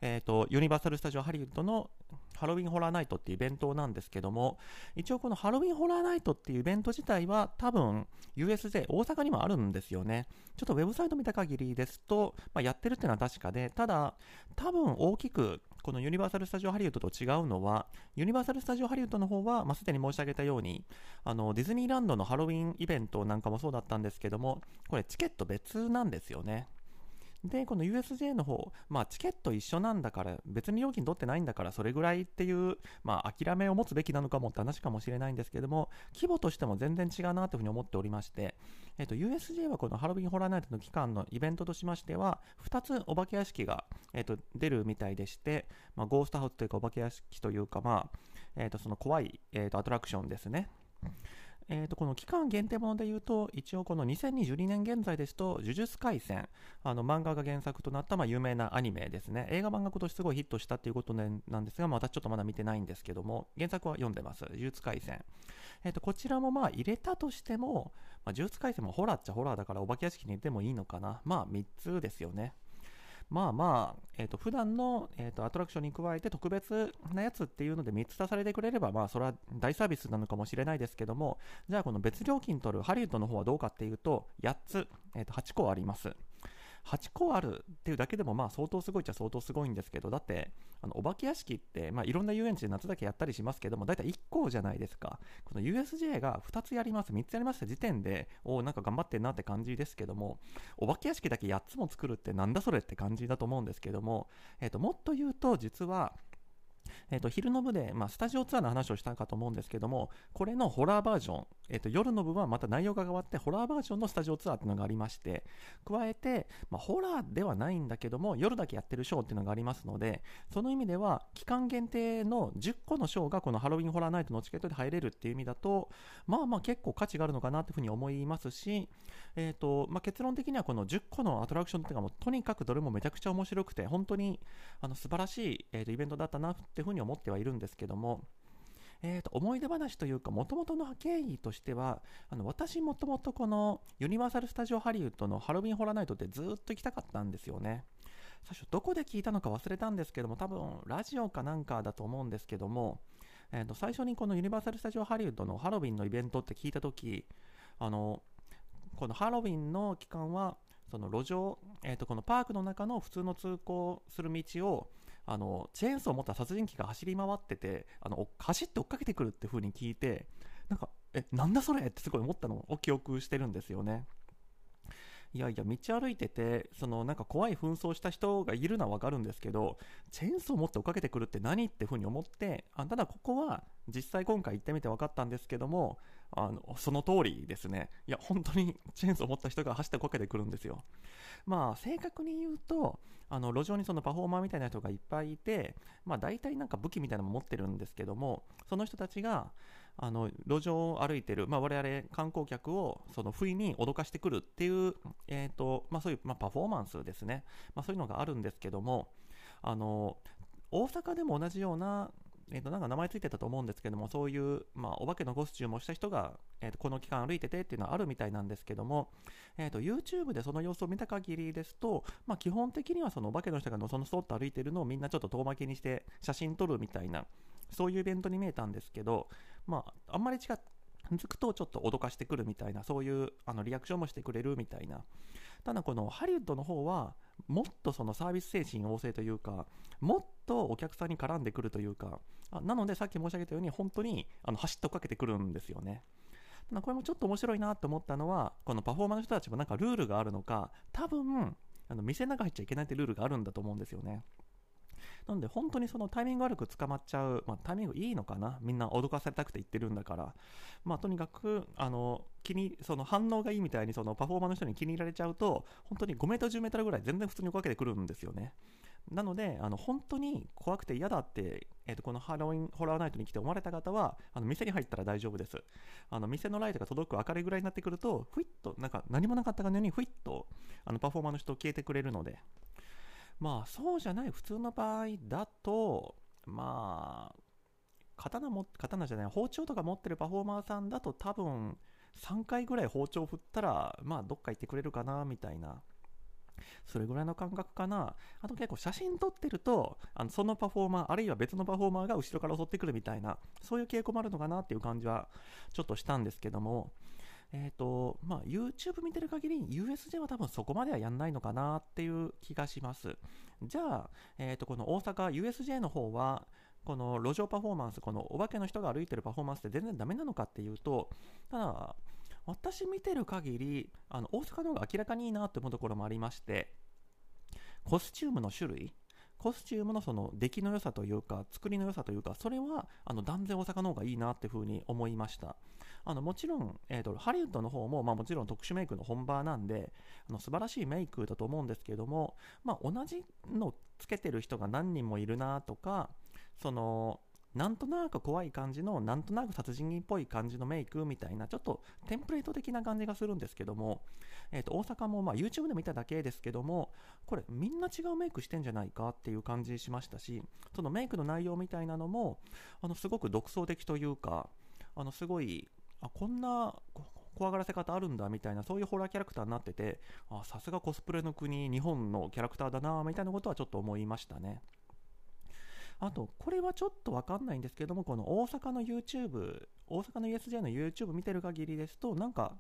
えーと、ユニバーサル・スタジオ・ハリウッドのハロウィンホラーナイトっていうイベントなんですけども、一応このハロウィンホラーナイトっていうイベント自体は多分 USJ 大阪にもあるんですよね。ちょっとウェブサイト見た限りですと、まあ、やってるっていうのは確かで、ただ多分大きくこのユニバーサル・スタジオ・ハリウッドと違うのは、ユニバーサル・スタジオ・ハリウッドの方は、まあ、すでに申し上げたように、あの、ディズニーランドのハロウィンイベントなんかもそうだったんですけども、これチケット別なんですよね。で、この USJ の方、まあ、チケット一緒なんだから、別に料金取ってないんだから、それぐらいっていう、まあ、諦めを持つべきなのかもって話かもしれないんですけども、規模としても全然違うなというふうに思っておりまして、えっ、と、USJ はこのハロウィンホラーナイトの期間のイベントとしましては、2つお化け屋敷が、えっ、と、出るみたいでして、まあ、ゴーストハウスというかお化け屋敷というか、まあ、えっ、と、その怖い、えっ、と、アトラクションですね。えー、とこの期間限定もので言うと、一応この2022年現在ですと、呪術廻戦、あの漫画が原作となったまあ有名なアニメですね。映画漫画今年すごいヒットしたっていうことなんですが、またちょっとまだ見てないんですけども、原作は読んでます。呪術廻戦。えー、とこちらもまあ入れたとしても、まあ、呪術廻戦もホラーっちゃホラーだからお化け屋敷に入れてもいいのかな。まあ3つですよね。まあまあ、えーと、普段の、えーと、アトラクションに加えて特別なやつっていうので3つ足されてくれれば、まあそれは大サービスなのかもしれないですけども、じゃあこの別料金取るハリウッドの方はどうかっていうと、8つ、えー、と8個あります。8個あるっていうだけでもまあ相当すごいっちゃ相当すごいんですけど、だってあのお化け屋敷って、まあ、いろんな遊園地で夏だけやったりしますけども、大体1個じゃないですか。この USJ が2つやります、3つやりました時点で、おなんか頑張ってんなって感じですけども、お化け屋敷だけ8つも作るってなんだそれって感じだと思うんですけども、えー、ともっと言うと実は、えー、と昼の部で、まあ、スタジオツアーの話をしたかと思うんですけども、これのホラーバージョン、えー、と夜の部はまた内容が変わって、ホラーバージョンのスタジオツアーっていうのがありまして、加えて、まあ、ホラーではないんだけども、夜だけやってるショーっていうのがありますので、その意味では、期間限定の10個のショーがこのハロウィンホラーナイトのチケットで入れるっていう意味だと、まあまあ結構価値があるのかなというふうに思いますし、えーとまあ、結論的にはこの10個のアトラクションっていうのはもうとにかくどれもめちゃくちゃ面白くて、本当にあの素晴らしい、えー、とイベントだったなっていうふうふうに思ってはいるんですけども、えーと、思い出話というか、もともとの経緯としては、あの私もともとこのユニバーサル・スタジオ・ハリウッドのハロウィン・ホラーナイトってずっと行きたかったんですよね。最初どこで聞いたのか忘れたんですけども、多分ラジオかなんかだと思うんですけども、えー、と最初にこのユニバーサル・スタジオ・ハリウッドのハロウィンのイベントって聞いたとき、あのこのハロウィンの期間は、その路上、えー、とこのパークの中の普通の通行する道をあのチェーンソーを持った殺人鬼が走り回っててあの走って追っかけてくるって風に聞いてなんかえなんだそれってすごい思ったのを記憶してるんですよね。いやいや、道歩いてて、そのなんか怖い紛争した人がいるのはわかるんですけど、チェーンソー持って追っかけてくるって何ってふうに思って、あただここは実際今回行ってみて分かったんですけども、あのその通りですね。いや、本当にチェーンソー持った人が走って追っかけてくるんですよ。まあ、正確に言うと、あの路上にそのパフォーマーみたいな人がいっぱいいて、まあ、大体なんか武器みたいなのも持ってるんですけども、その人たちが、あの路上を歩いてる、まあ、我々観光客をその不意に脅かしてくるっていう、えーとまあ、そういう、まあ、パフォーマンスですね、まあ、そういうのがあるんですけどもあの大阪でも同じようなえー、となんか名前ついてたと思うんですけども、そういう、まあ、お化けのコスチュームをした人が、えー、とこの期間歩いててっていうのはあるみたいなんですけども、えー、と YouTube でその様子を見た限りですと、まあ、基本的にはそのお化けの人がのそのそっと歩いてるのをみんなちょっと遠巻きにして写真撮るみたいな、そういうイベントに見えたんですけど、まあ、あんまり近づくとちょっと脅かしてくるみたいな、そういうあのリアクションもしてくれるみたいな。ただこのハリウッドの方は、もっとそのサービス精神旺盛というか、もっとお客さんに絡んでくるというか、あなのでさっき申し上げたように、本当にあの走って追っかけてくるんですよね。これもちょっと面白いなと思ったのは、このパフォーマーの人たちもなんかルールがあるのか、多分、あの店の中入っちゃいけないってルールがあるんだと思うんですよね。なので本当にそのタイミング悪く捕まっちゃう、まあ、タイミングいいのかな？みんな脅かされたくて言ってるんだから、まあ、とにかくあの気にその反応がいいみたいにそのパフォーマーの人に気に入られちゃうと本当に5メートル10メートルぐらい全然普通に追いかけてくるんですよね。なのであの本当に怖くて嫌だって、えー、とこのハロウィンホラーナイトに来て思われた方はあの店に入ったら大丈夫です。あの店のライトが届く明るいぐらいになってくるとふいっとなんか何もなかったかのようにふいっとあのパフォーマーの人消えてくれるので。まあそうじゃない普通の場合だとまあ刀も刀じゃない包丁とか持ってるパフォーマーさんだと多分3回ぐらい包丁振ったらまあどっか行ってくれるかなみたいなそれぐらいの感覚かな。あと結構写真撮ってると、あのそのパフォーマー、あるいは別のパフォーマーが後ろから襲ってくるみたいな、そういう傾向もあるのかなっていう感じはちょっとしたんですけども、えっ、ー、と、まあ、YouTube 見てる限り、USJ は多分そこまではやんないのかなっていう気がします。じゃあ、えっ、ー、と、この大阪 USJ の方は、この路上パフォーマンス、このお化けの人が歩いてるパフォーマンスって全然ダメなのかっていうと、ただ、私見てる限り、あの大阪の方が明らかにいいなって思うところもありまして、コスチュームの種類、コスチュームのその出来の良さというか、作りの良さというか、それはあの断然大阪の方がいいなっていうふうに思いました。あのもちろん、えーと、ハリウッドの方も、まあ、もちろん特殊メイクの本場なんであの素晴らしいメイクだと思うんですけども、まあ、同じのつけてる人が何人もいるなとかそのなんとなく怖い感じのなんとなく殺人鬼っぽい感じのメイクみたいなちょっとテンプレート的な感じがするんですけども、えー、と大阪もまあ YouTube で見ただけですけどもこれみんな違うメイクしてんじゃないかっていう感じしましたしそのメイクの内容みたいなのもあのすごく独創的というかあのすごいあこんな怖がらせ方あるんだみたいなそういうホラーキャラクターになっててさすがコスプレの国日本のキャラクターだなみたいなことはちょっと思いましたね。あとこれはちょっとわかんないんですけどもこの大阪の YouTube 大阪の USJ の YouTube 見てる限りですとなんか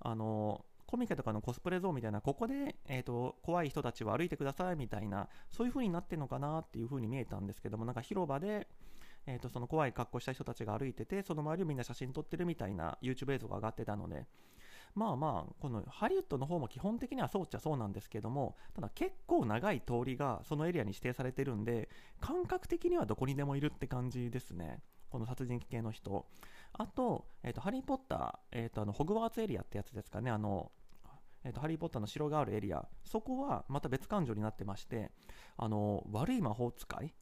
あのコミケとかのコスプレ像みたいな、ここで、えーと、怖い人たちは歩いてくださいみたいな、そういう風になってるのかなっていう風に見えたんですけども、なんか広場で、えーと、その怖い格好した人たちが歩いてて、その周りをみんな写真撮ってるみたいな YouTube 映像が上がってたので、まあまあ、このハリウッドの方も基本的にはそうっちゃそうなんですけども、ただ結構長い通りがそのエリアに指定されてるんで、感覚的にはどこにでもいるって感じですね。この殺人鬼系の人。あと、え、ー、と、ハリー・ポッター、え、ー、と、あの、ホグワーツエリアってやつですかね、あの、えーと、ハリー・ポッターの城があるエリア、そこはまた別感情になってまして、あの悪い魔法使い、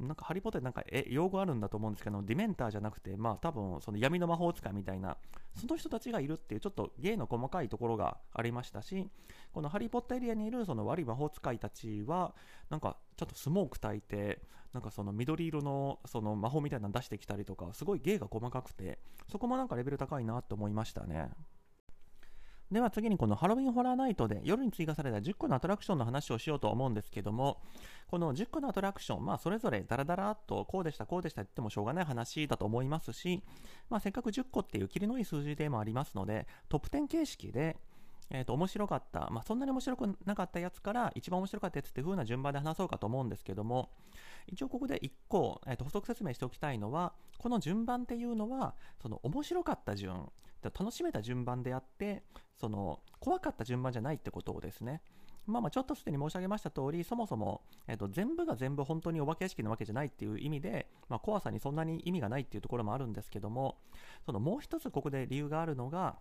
なんかハリー・ポッターなんかえ用語あるんだと思うんですけど、ディメンターじゃなくて、まあ多分その闇の魔法使いみたいな、その人たちがいるっていうちょっと芸の細かいところがありましたし、このハリー・ポッターエリアにいるその悪い魔法使いたちは、なんかちょっとスモーク焚いて、なんかその緑色のその魔法みたいなの出してきたりとか、すごい芸が細かくて、そこもなんかレベル高いなと思いましたね。では次にこのハロウィンホラーナイトで夜に追加された10個のアトラクションの話をしようと思うんですけども、この10個のアトラクション、まあそれぞれダラダラっとこうでした、こうでしたって言ってもしょうがない話だと思いますし、まあせっかく10個っていうキリのいい数字でもありますので、トップ10形式で、えー、と面白かった、まあ、そんなに面白くなかったやつから一番面白かったやつっていう風な順番で話そうかと思うんですけども一応ここで1個、えー、と補足説明しておきたいのはこの順番っていうのはその面白かった順楽しめた順番であってその怖かった順番じゃないってことをですね。まあまちょっとすでに申し上げました通り、そもそも、えっと、全部が全部本当にお化け屋敷なわけじゃないっていう意味で、まあ、怖さにそんなに意味がないっていうところもあるんですけども、そのもう一つここで理由があるのが、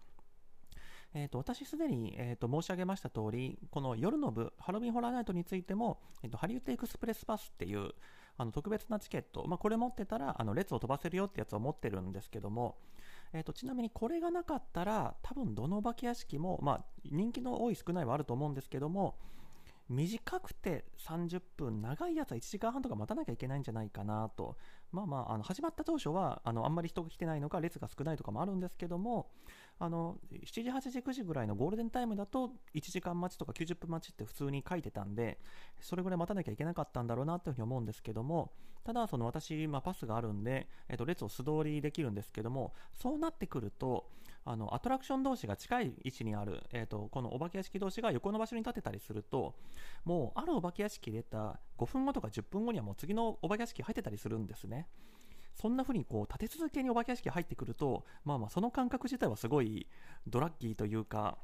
えーと、私すでに、えーと、申し上げました通り、この夜の部、ハロウィンホラーナイトについても、えーと、ハリウッドエクスプレスパスっていうあの特別なチケット、まあ、これ持ってたらあの列を飛ばせるよってやつを持ってるんですけども、えーと、ちなみにこれがなかったら多分どの化け屋敷も、まあ、人気の多い少ないはあると思うんですけども短くて30分長いやつは1時間半とか待たなきゃいけないんじゃないかなと。まあまああの始まった当初はあのあんまり人が来てないのか列が少ないとかもあるんですけどもあの7時8時9時ぐらいのゴールデンタイムだと1時間待ちとか90分待ちって普通に書いてたんでそれぐらい待たなきゃいけなかったんだろうなというふうに思うんですけどもただその私、まあ、パスがあるんで、えっと、列を素通りできるんですけどもそうなってくるとあのアトラクション同士が近い位置にある、えーと、このお化け屋敷同士が横の場所に立てたりするともうあるお化け屋敷出た5分後とか10分後にはもう次のお化け屋敷入ってたりするんですね。そんな風にこう立て続けにお化け屋敷入ってくると、まあまあその感覚自体はすごいドラッキーというか、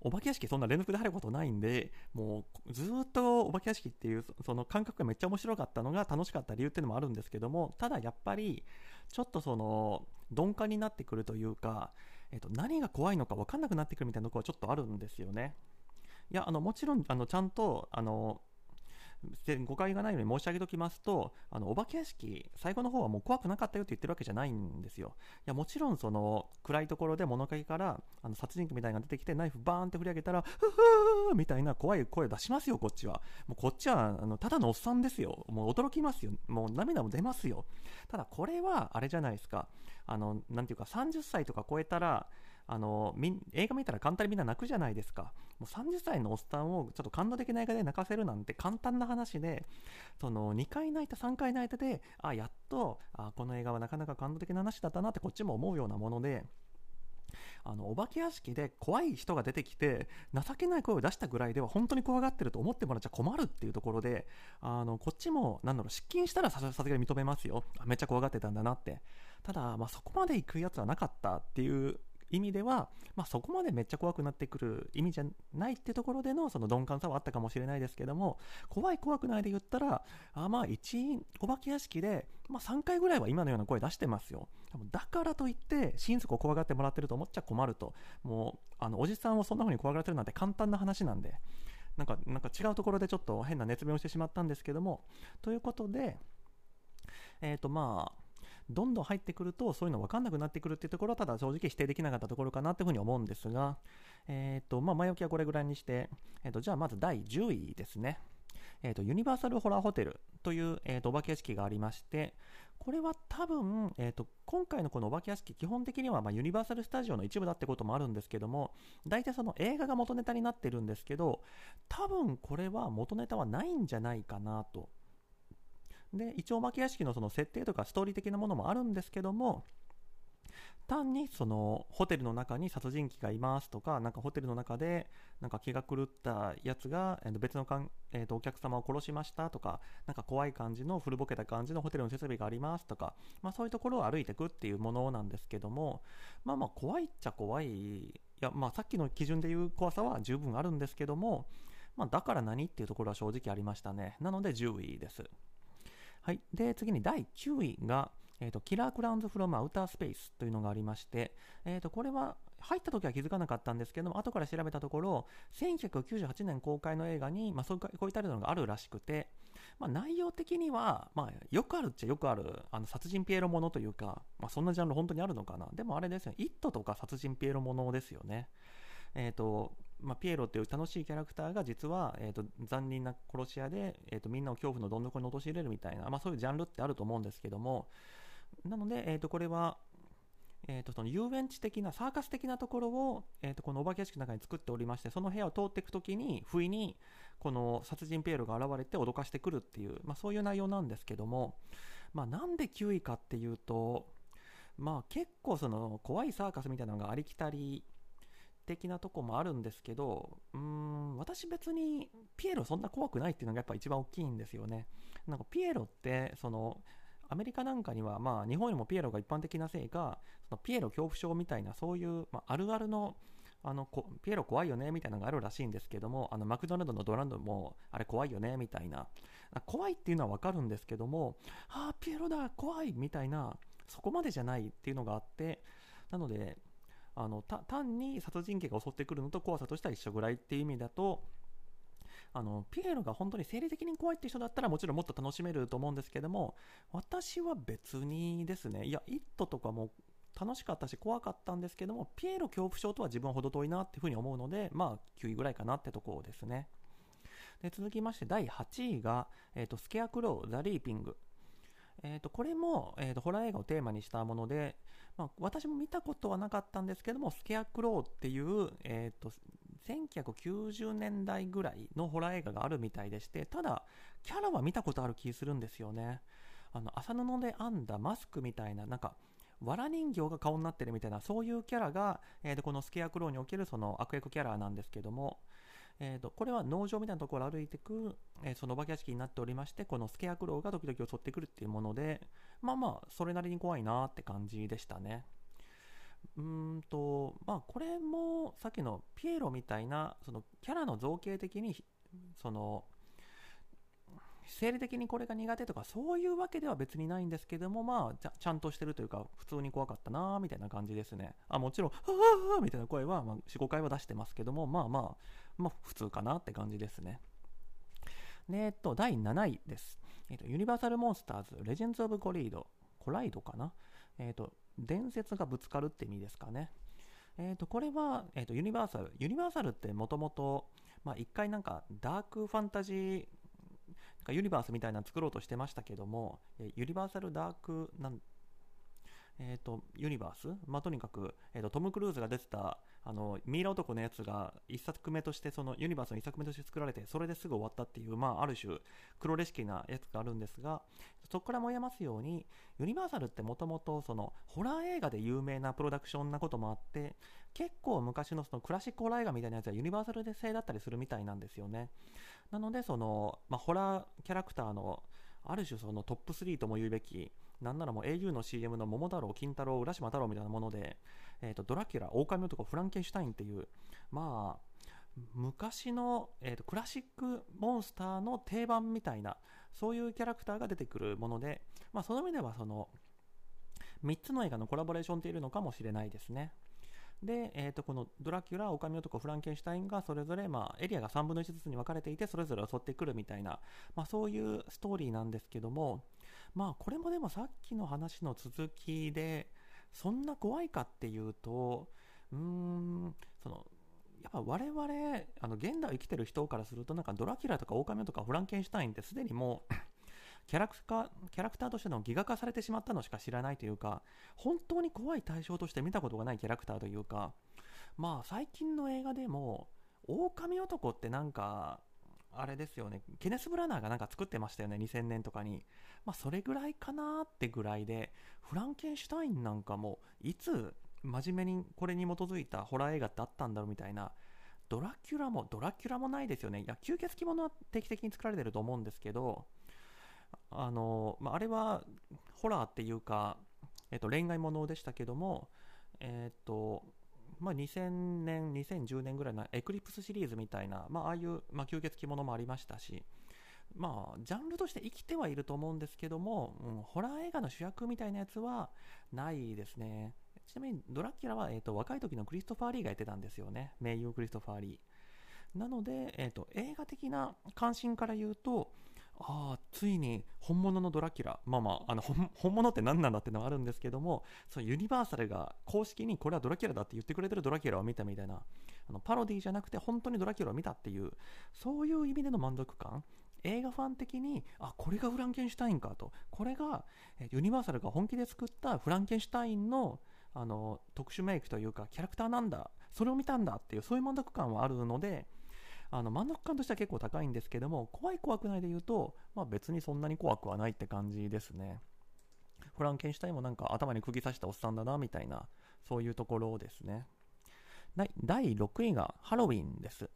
お化け屋敷そんな連続で入ることないんで、もうずっとお化け屋敷っていうその感覚がめっちゃ面白かったのが楽しかった理由っていうのもあるんですけども、ただやっぱりちょっとその鈍感になってくるというか、えっと、何が怖いのか分かんなくなってくるみたいなところはちょっとあるんですよね。いや、あの、もちろん、あの、ちゃんと、あの、誤解がないように申し上げておきますと、あのお化け屋敷、最後の方はもう怖くなかったよって言ってるわけじゃないんですよ。いやもちろんその暗いところで物陰からあの殺人鬼みたいなのが出てきてナイフバーンって振り上げたら、ふふーみたいな怖い声を出しますよ、こっちは。もうこっちはあのただのおっさんですよ。もう驚きますよ。もう涙も出ますよ。ただこれはあれじゃないですか。あの、なんていうか30歳とか超えたら、あの映画見たら簡単にみんな泣くじゃないですか。もう30歳のおっさんをちょっと感動的な映画で泣かせるなんて簡単な話で、その2回泣いた、3回泣いたで、あ、やっと、あ、この映画はなかなか感動的な話だったなってこっちも思うようなもので、あのお化け屋敷で怖い人が出てきて情けない声を出したぐらいでは本当に怖がってると思ってもらっちゃ困るっていうところであのこっちもなんだろう失禁したらさすがに認めますよめっちゃ怖がってたんだなってただ、まあ、そこまで行くやつはなかったっていう意味では、まあ、そこまでめっちゃ怖くなってくる意味じゃないってところでのその鈍感さはあったかもしれないですけども怖い怖くないで言ったらあまあ1お化け屋敷で、まあ、3回ぐらいは今のような声出してますよ。だからといって心底怖がってもらってると思っちゃ困ると。もうあのおじさんをそんな風に怖がらせるなんて簡単な話なんで。なんかなんか違うところでちょっと変な熱弁をしてしまったんですけども。ということでえっ、とまあ、どんどん入ってくるとそういうの分かんなくなってくるっていうところはただ正直否定できなかったところかなっていうふうに思うんですが、えっ、とまあ、前置きはこれぐらいにして、えっ、とじゃあまず第10位ですね。えっ、とユニバーサルホラーホテルという、えーと、お化け屋敷がありまして、これは多分、えーと、今回のこのお化け屋敷、基本的にはまユニバーサル・スタジオの一部だってこともあるんですけども、大体その映画が元ネタになってるんですけど、多分これは元ネタはないんじゃないかなと。で、一応お化け屋敷のその設定とかストーリー的なものもあるんですけども、単にそのホテルの中に殺人鬼がいますとか、なんかホテルの中でなんか気が狂ったやつが別のかん、えー、とお客様を殺しましたとか、なんか怖い感じの古ぼけた感じのホテルの設備がありますとか、まあ、そういうところを歩いていくっていうものなんですけども、まあまあ怖いっちゃ怖い、いやまあさっきの基準でいう怖さは十分あるんですけども、まあ、だから何っていうところは正直ありましたね。なので10位です。はい。で、次に第9位が、えーと、キラークラウンズ・フロム・アウター・スペースというのがありまして、えーと、これは入った時は気づかなかったんですけども、後から調べたところ、1998年公開の映画に、まあ、そうこういったのがあるらしくて、まあ、内容的には、まあ、よくあるっちゃよくある、あの殺人ピエロものというか、まあ、そんなジャンル本当にあるのかな。でもあれですよ、イットとか殺人ピエロものですよね。えっ、ー、と、まあ、ピエロっていう楽しいキャラクターが実は、えーと、残忍な殺し屋で、えーとみんなを恐怖のどん底に陥れるみたいな、まあ、そういうジャンルってあると思うんですけども、なので、えー、とこれは、えー、とその遊園地的なサーカス的なところを、えー、とこのお化け屋敷の中に作っておりましてその部屋を通っていくときに不意にこの殺人ピエロが現れて脅かしてくるっていう、まあ、そういう内容なんですけども、まあ、なんで9位かっていうと、まあ、結構その怖いサーカスみたいなのがありきたり的なとこもあるんですけどうん私別にピエロそんな怖くないっていうのがやっぱ一番大きいんですよね。なんかピエロってそのアメリカなんかには、まあ、日本よりもピエロが一般的なせいか、そのピエロ恐怖症みたいな、そういう、まあ、あるあるの、あのこピエロ怖いよねみたいなのがあるらしいんですけども、あのマクドナルドのドランドもあれ怖いよねみたいな、怖いっていうのはわかるんですけども、ああ、ピエロだ、怖いみたいな、そこまでじゃないっていうのがあって、なので、あの単に殺人鬼が襲ってくるのと怖さとしては一緒ぐらいっていう意味だと、あのピエロが本当に生理的に怖いって人だったらもちろんもっと楽しめると思うんですけども私は別にですねいや「イット!」とかも楽しかったし怖かったんですけどもピエロ恐怖症とは自分は程遠いなっていうふうに思うのでまあ9位ぐらいかなってとこですねで続きまして第8位が、えーと、スケアクロー・ザ・リーピングえーと、これも、えーと、ホラー映画をテーマにしたもので、まあ、私も見たことはなかったんですけども、スケアクローっていう、えーと1990年代ぐらいのホラー映画があるみたいでして、ただ、キャラは見たことある気するんですよね。あの、麻布で編んだマスクみたいな、なんか、藁人形が顔になってるみたいな、そういうキャラが、えー、とこのスケアクローにおけるその悪役キャラなんですけども、えー、とこれは農場みたいなところを歩いていく、えー、そのお化け屋敷になっておりまして、このスケアクロウが時々襲ってくるっていうもので、まあまあ、それなりに怖いなって感じでしたね。うんと、まあ、これも、さっきのピエロみたいな、そのキャラの造形的に、その、生理的にこれが苦手とか、そういうわけでは別にないんですけども、まあ、ちゃんとしてるというか、普通に怖かったなみたいな感じですね。あ、もちろん、はぁみたいな声は、まあ、4、5回は出してますけども、まあまあ、まあ、普通かなって感じですね。で、えっと、第7位です。えっと、ユニバーサルモンスターズ、レジェンズ・オブ・コリード、コライドかな？えっと、伝説がぶつかるって意味ですかね。えっ、と、これは、えっ、と、ユニバーサル。ユニバーサルってもともと、まあ、一回なんか、ダークファンタジー、ユニバースみたいなの作ろうとしてましたけども、ユニバーサルダーク、なん、えっ、ー、と、ユニバース？まあ、とにかく、えっ、と、トム・クルーズが出てた、あの、ミイラ男のやつが一作目として、そのユニバースの一作目として作られて、それですぐ終わったっていう、まあ、ある種、黒レシキなやつがあるんですが、そこからも言えますように、ユニバーサルってもともと、ホラー映画で有名なプロダクションなこともあって、結構昔のそのクラシックホラー映画みたいなやつはユニバーサルで製だったりするみたいなんですよね。なので、その、まあ、ホラーキャラクターの、ある種そのトップ3とも言うべき、なんならもう au の CM の桃太郎、金太郎、浦島太郎みたいなもので、え、ー、と、ドラキュラ、狼男、フランケンシュタインっていう、まあ、昔の、えーと、クラシックモンスターの定番みたいな、そういうキャラクターが出てくるもので、まあ、その意味ではその、3つの映画のコラボレーションっているのかもしれないですね。で、えー、とこのドラキュラ、オカミ男、フランケンシュタインがそれぞれ、まあ、エリアが3分の1ずつに分かれていて、それぞれ襲ってくるみたいな、まあ、そういうストーリーなんですけども、まあこれもでもさっきの話の続きでそんな怖いかっていうとうーんそのやっぱ我々あの現代を生きてる人からするとなんかドラキュラとかオオカミとかフランケンシュタインってすでにもう キャラクターキャラクターとしてのギガ化されてしまったのしか知らないというか本当に怖い対象として見たことがないキャラクターというかまあ最近の映画でも狼男ってなんかあれですよね。ケネス・ブラナーがなんか作ってましたよね。2000年とかに。まあそれぐらいかなってぐらいでフランケンシュタインなんかもいつ真面目にこれに基づいたホラー映画ってあったんだろうみたいな。ドラキュラもドラキュラもないですよね。いや吸血鬼ものは定期的に作られてると思うんですけどあの、まあ、あれはホラーっていうか、えっと、恋愛ものでしたけども、えっと、まあ、2000年、2010年ぐらいのエクリプスシリーズみたいな、まあ、ああいう、まあ、吸血鬼ものもありましたし、まあ、ジャンルとして生きてはいると思うんですけども、うん、ホラー映画の主役みたいなやつはないですね。ちなみに、ドラキュラは、えっと、若い時のクリストファー・リーがやってたんですよね。名優クリストファー・リー。なので、えっと、映画的な関心から言うと、ああ、ついに本物のドラキュラ、まあまあ、あの本物って何なんだってのはあるんですけども、そのユニバーサルが公式にこれはドラキュラだって言ってくれてるドラキュラを見たみたいな、あのパロディじゃなくて本当にドラキュラを見たっていう、そういう意味での満足感、映画ファン的に、あ、これがフランケンシュタインかと、これがユニバーサルが本気で作ったフランケンシュタインのあの特殊メイクというかキャラクターなんだ、それを見たんだっていう、そういう満足感はあるので、あの満足感としては結構高いんですけども怖い怖くないで言うと、まあ、別にそんなに怖くはないって感じですね。フランケンシュタインもなんか頭に釘刺したおっさんだなみたいなそういうところですね。第6位がハロウィンです。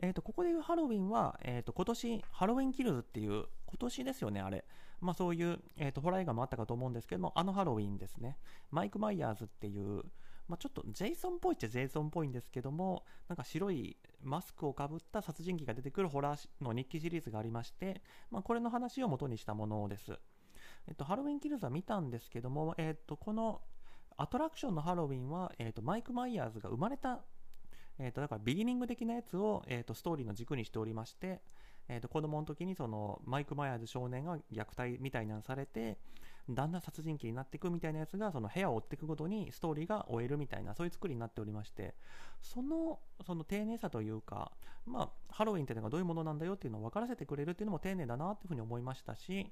えーと、ここでいうハロウィンは、えーと、今年ハロウィンキルズっていう今年ですよねあれ。まあそういう、えーとホラー映画もあったかと思うんですけどもあのハロウィンですね。マイク・マイヤーズっていうまあ、ちょっとジェイソンっぽいっちゃジェイソンっぽいんですけども、なんか白いマスクをかぶった殺人鬼が出てくるホラーの人気シリーズがありまして、まあ、これの話を元にしたものです。えっと、ハロウィンキルズは見たんですけども、えっと、このアトラクションのハロウィンは、えっと、マイク・マイヤーズが生まれた、えっと、だからビギニング的なやつを、えっと、ストーリーの軸にしておりまして、えっと、子供の時にそのマイク・マイヤーズ少年が虐待みたいなのされて、だんだん殺人鬼になっていくみたいなやつがその部屋を追っていくごとにストーリーが終えるみたいなそういう作りになっておりまして。そのその丁寧さというか、まあ、ハロウィンっていうのがどういうものなんだよっていうのを分からせてくれるっていうのも丁寧だなっていうふうに思いましたし、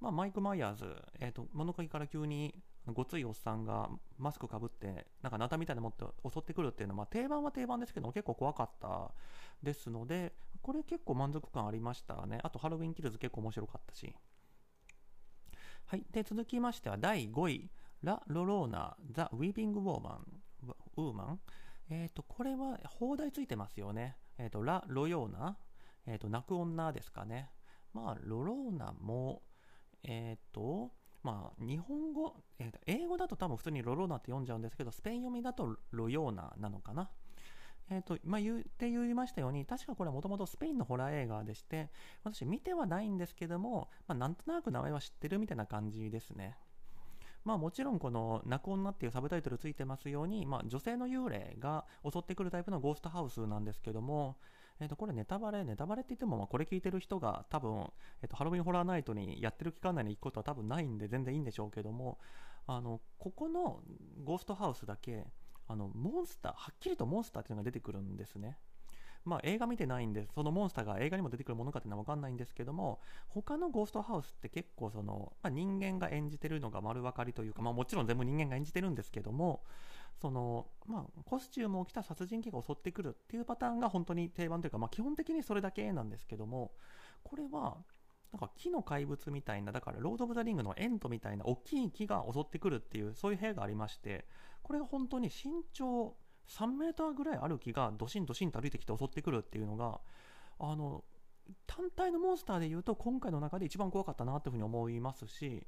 まあ、マイク・マイヤーズ、えーと、物陰から急にごついおっさんがマスクかぶってなんかナタみたいなの持って襲ってくるっていうのは、まあ、定番は定番ですけど結構怖かったですのでこれ結構満足感ありましたね。あとハロウィンキルズ結構面白かったし。はい。で、続きましては第5位、ラ・ロローナ、ザ・ウィービング・ウォーマン、ウーマン。えっ、ー、と、これは放題ついてますよね。えっ、ー、と、ラ・ロヨーナ、えっ、ー、と、泣く女ですかね。まあ、ロローナも、えっ、と、まあ、日本語、えー、英語だと多分普通にロローナって読んじゃうんですけど、スペイン読みだとロヨーナなのかな。えーとまあ、言って言いましたように、確かこれはもともとスペインのホラー映画でして、私見てはないんですけども、まあ、なんとなく名前は知ってるみたいな感じですね。まあもちろんこの泣く女っていうサブタイトルついてますように、まあ女性の幽霊が襲ってくるタイプのゴーストハウスなんですけども、え、とこれネタバレ、ネタバレって言ってもまあこれ聞いてる人が多分、え、とハロウィンホラーナイトにやってる期間内に行くことは多分ないんで全然いいんでしょうけども、あの、ここのゴーストハウスだけ、あのモンスターはっきりとモンスターっていうのが出てくるんですね。まあ映画見てないんでそのモンスターが映画にも出てくるものかっていうのは分かんないんですけども他のゴーストハウスって結構その、まあ、人間が演じてるのが丸分かりというか、まあ、もちろん全部人間が演じてるんですけどもその、まあ、コスチュームを着た殺人鬼が襲ってくるっていうパターンが本当に定番というか、まあ、基本的にそれだけなんですけどもこれはなんか木の怪物みたいな、だからロード・オブ・ザ・リングのエントみたいな大きい木が襲ってくるっていう、そういう部屋がありまして、これ本当に身長3メーターぐらいある木がドシンドシンと歩いてきて襲ってくるっていうのが、あの、単体のモンスターで言うと今回の中で一番怖かったなというふうに思いますし、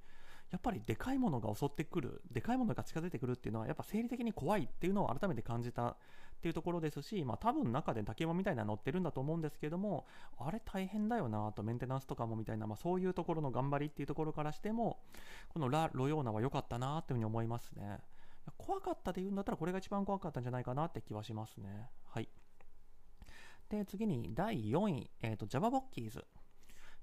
やっぱりでかいものが襲ってくる、でかいものが近づいてくるっていうのは、やっぱ生理的に怖いっていうのを改めて感じたっていうところですし、まあ、多分中で竹馬みたいなの乗ってるんだと思うんですけどもあれ大変だよなとメンテナンスとかもみたいな、まあ、そういうところの頑張りっていうところからしてもこのラ・ロヨーナは良かったなっていうふうに思いますね。怖かったで言うんだったらこれが一番怖かったんじゃないかなって気はしますね。はい。で次に第4位、えーと、ジャバボッキーズ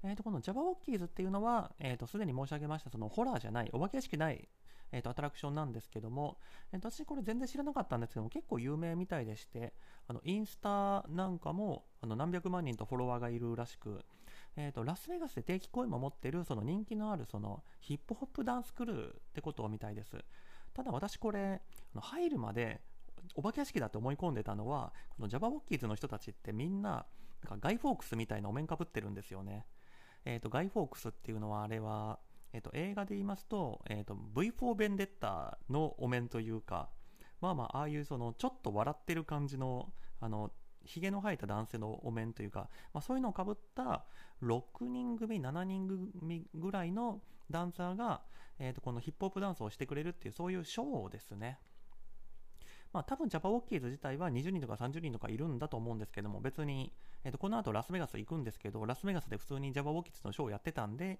えー、とこの Java ウォッキーズっていうのは、えー、とすでに申し上げましたそのホラーじゃないお化け屋敷ない、えー、とアトラクションなんですけども、えー、と私これ全然知らなかったんですけども結構有名みたいでしてあのインスタなんかもあの何百万人とフォロワーがいるらしく、えー、とラスベガスで定期公演も持ってるその人気のあるそのヒップホップダンスクルーってことみたいです。ただ私これ入るまでお化け屋敷だって思い込んでたのはこの Java ウォッキーズの人たちってみんななんかガイ・フォークスみたいなお面かぶってるんですよね。え、ー、と、ガイ・フォークスっていうのはあれは、え、ー、と、映画で言いますと、え、ー、と、V4 ベンデッタのお面というか、まあまあ、ああいうその、ちょっと笑ってる感じの、あの、ひげの生えた男性のお面というか、まあ、そういうのをかぶった6人組、7人組ぐらいのダンサーが、えー、とこのヒップホップダンスをしてくれるっていう、そういうショーですね。まあ多分ジャパウォッキーズ自体は20人とか30人とかいるんだと思うんですけども、別に、えー、とこの後ラスベガス行くんですけど、ラスベガスで普通にジャパウォッキーズのショーをやってたんで、